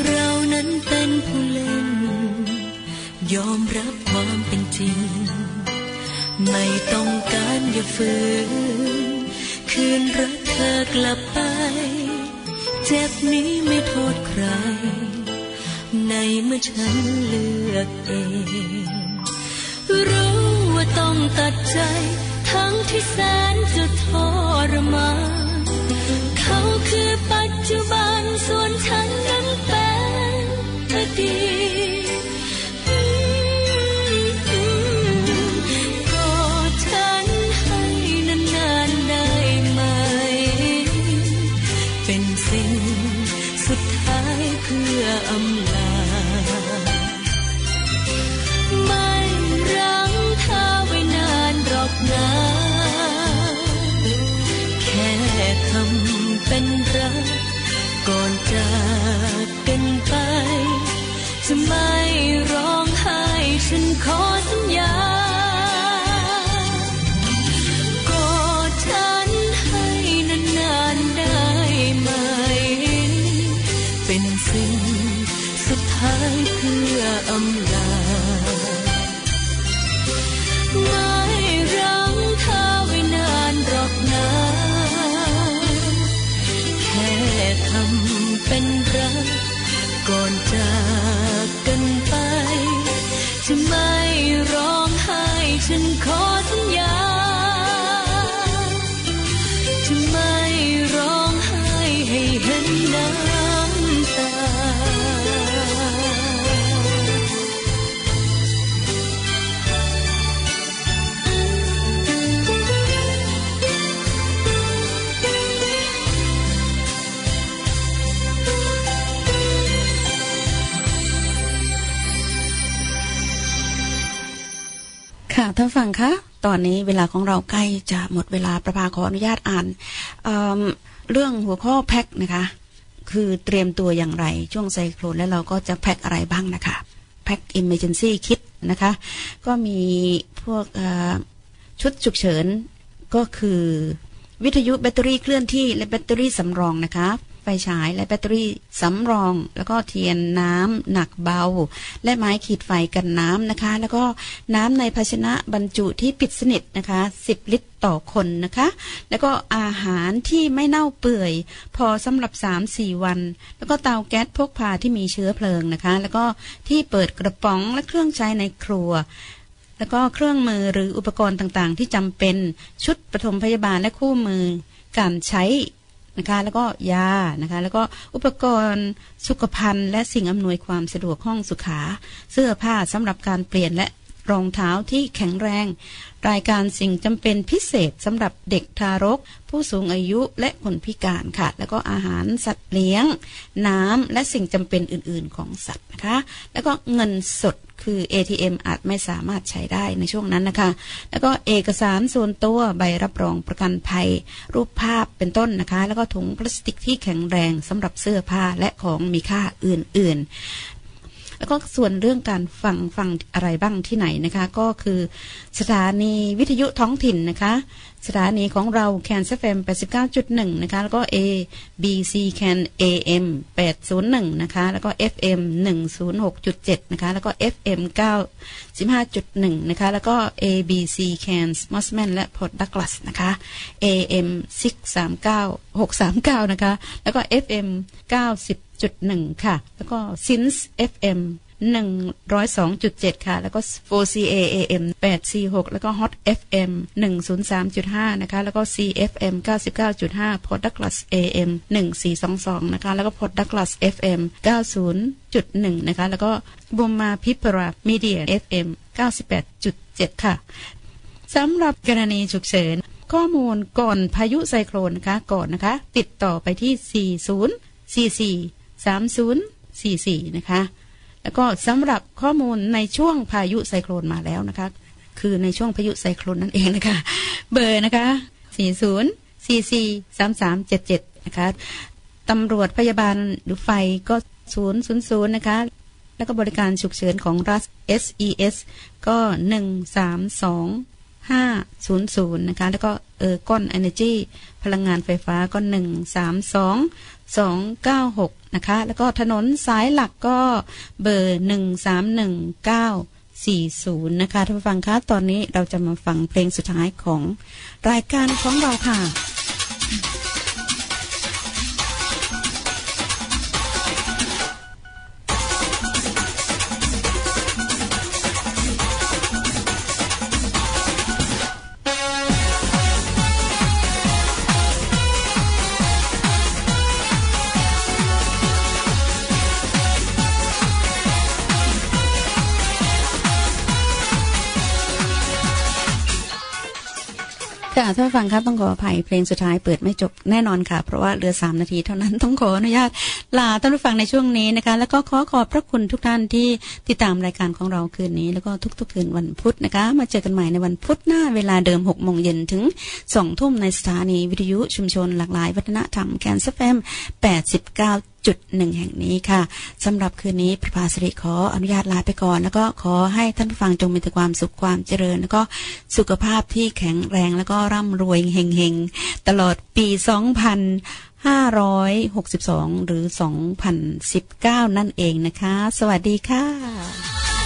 เรานั้นเป็นผู้เล่น ยอมรับความเป็นจริง ไม่ต้องการอย่าฝืน คืนรักเธอกลับไป เจ็บนี้ไม่โทษใคร ในเมื่อฉันเลือกเอง รู้ว่าต้องตัดใจ ทั้งที่แสนจะทรมานเขาคือ จุบันส่วนฉันนั้นเป็นอดีต ตอนนี้เวลาของเราใกล้จะหมดเวลาประภาขออนุญาตอ่านเรื่องหัวข้อแพ็คนะคะ คือเตรียมตัวอย่างไรช่วงไซโคลนแล้วเราก็จะแพ็คอะไรบ้างนะคะแพ็คอิมเมจ n นซี่คิดนะคะ ก็มีพวกชุดฉุกเฉินก็คือวิทยุแบตเตอรี่เคลื่อนที่และแบตเตอรี่สำรองนะคะ ไฟฉาย และแบตเตอรี่สำรอง แล้วก็เทียนน้ำหนักเบา และไม้ขีดไฟกันน้ำนะคะ แล้วก็น้ำในภาชนะบรรจุที่ปิดสนิทนะคะ 10 ลิตรต่อคนนะคะ แล้วก็อาหารที่ไม่เน่าเปื่อย พอสำหรับ 3-4 วัน แล้วก็เตาแก๊สพกพาที่มีเชื้อเพลิงนะคะ แล้วก็ที่เปิดกระป๋องและเครื่องใช้ในครัวแล้วก็เครื่องมือหรืออุปกรณ์ต่างๆ ที่จำเป็นชุดปฐมพยาบาลและคู่มือ การใช้ นะคะ แล้วก็ยานะคะ แล้วก็อุปกรณ์สุขภัณฑ์ และสิ่งอำนวยความสะดวกห้องสุขา เสื้อผ้าสำหรับการเปลี่ยนและรองเท้าที่แข็งแรง รายการสิ่งจำเป็นพิเศษสำหรับเด็กทารก ผู้สูงอายุและคนพิการค่ะ แล้วก็อาหารสัตว์เลี้ยง น้ำและสิ่งจำเป็นอื่น ๆ ของสัตว์นะคะ แล้วก็เงินสด คือ ATM อาจไม่สามารถใช้ได้ในช่วงนั้นนะคะ แล้วก็เอกสารส่วนตัวใบรับรองประกันภัย รูปภาพเป็นต้นนะคะ แล้วก็ถุงพลาสติกที่แข็งแรงสำหรับเสื้อผ้าและของมีค่าอื่นๆ แล้วก็ส่วนเรื่องการฟังฟังอะไรบ้างที่ไหนนะคะ ก็คือสถานีวิทยุท้องถิ่นนะคะ สถานีของเรา Cairns FM แปดสิบเก้าจุดหนึ่งนะคะ แล้วก็ A B C Cairns A M แปดศูนย์หนึ่งนะคะ แล้วก็ F M หนึ่งศูนย์หกจุดเจ็ดนะคะ แล้วก็ F M เก้าสิบห้าจุดหนึ่งนะคะ แล้วก็ A B C Can m o s m a n และ Port Douglas นะคะ A M ามเก้านะคะ แล้วก็ F สิบ จุดหนึ่งค่ะ แล้วก็ Sins FM เจ็ดค่ะ แล้วก็ 4CA AM 846 แล้วก็ Hot FM 103.5 นะคะ แล้วก็ CFM 99.5 Port Douglas AM 1422 นะคะ แล้วก็ Port Douglas FM 90.1 นะคะ แล้วก็บูมมาพิปรามีเดีย FM 98.7 ค่ะสำหรับกรณีฉุกเฉิน ข้อมูลก่อนพายุไซโคลนนะคะก่อนนะคะ ติดต่อไปที่ 40 44 30 44 นะคะ แล้วก็สำหรับข้อมูลในช่วงพายุไซโครนมาแล้วนะคะ คือในช่วงพายุไซโครนนั่นเองนะคะ เบอร์นะคะ 40 44 33 77 นะคะตำรวจพยาบาลหรือไฟก็ 000 นะคะ แล้วก็บริการฉุกเฉินของรัฐ SES ก็ 132 500 นะคะ แล้วก็เออก้อน Energy พลังงานไฟฟ้าก็ 132 296 นะคะ แล้วก็ถนนสายหลักก็เบอร์หนึ่งสามหนึ่งเก้าสี่ศูนย์นะคะท่านผู้ฟังคะตอนนี้เราจะมาฟังเพลงสุดท้ายของรายการของเราค่ะ ค่ะท่านฟังครับต้องขออภัยเพลงสุดท้ายเปิดไม่จบแน่นอนค่ะ เพราะว่าเหลือสามนาทีเท่านั้นต้องขออนุญาตลาท่านผู้ฟังในช่วงนี้นะคะ แล้วก็ขอขอบพระคุณทุกท่านที่ติดตามรายการของเราคืนนี้ แล้วก็ทุกๆคืนวันพุธนะคะ มาเจอกันใหม่ในวันพุธหน้าเวลาเดิมหกโมงเย็นถึงสองทุ่มในสถานีวิทยุชุมชนหลากหลาย วัฒนธรรมแคนซัฟมแปดสิบเก้า จุดหนึ่งแห่งนี้ค่ะสำหรับคืนนี้ประภาสริขออนุญาตลาไปก่อน แล้วก็ขอให้ท่านผู้ฟังจงมีแต่ความสุขความเจริญ แล้วก็สุขภาพที่แข็งแรงแล้วก็ร่ำรวยเฮงๆ ตลอดปี 2562 หรือ 2019 นั่นเองนะคะ สวัสดีค่ะ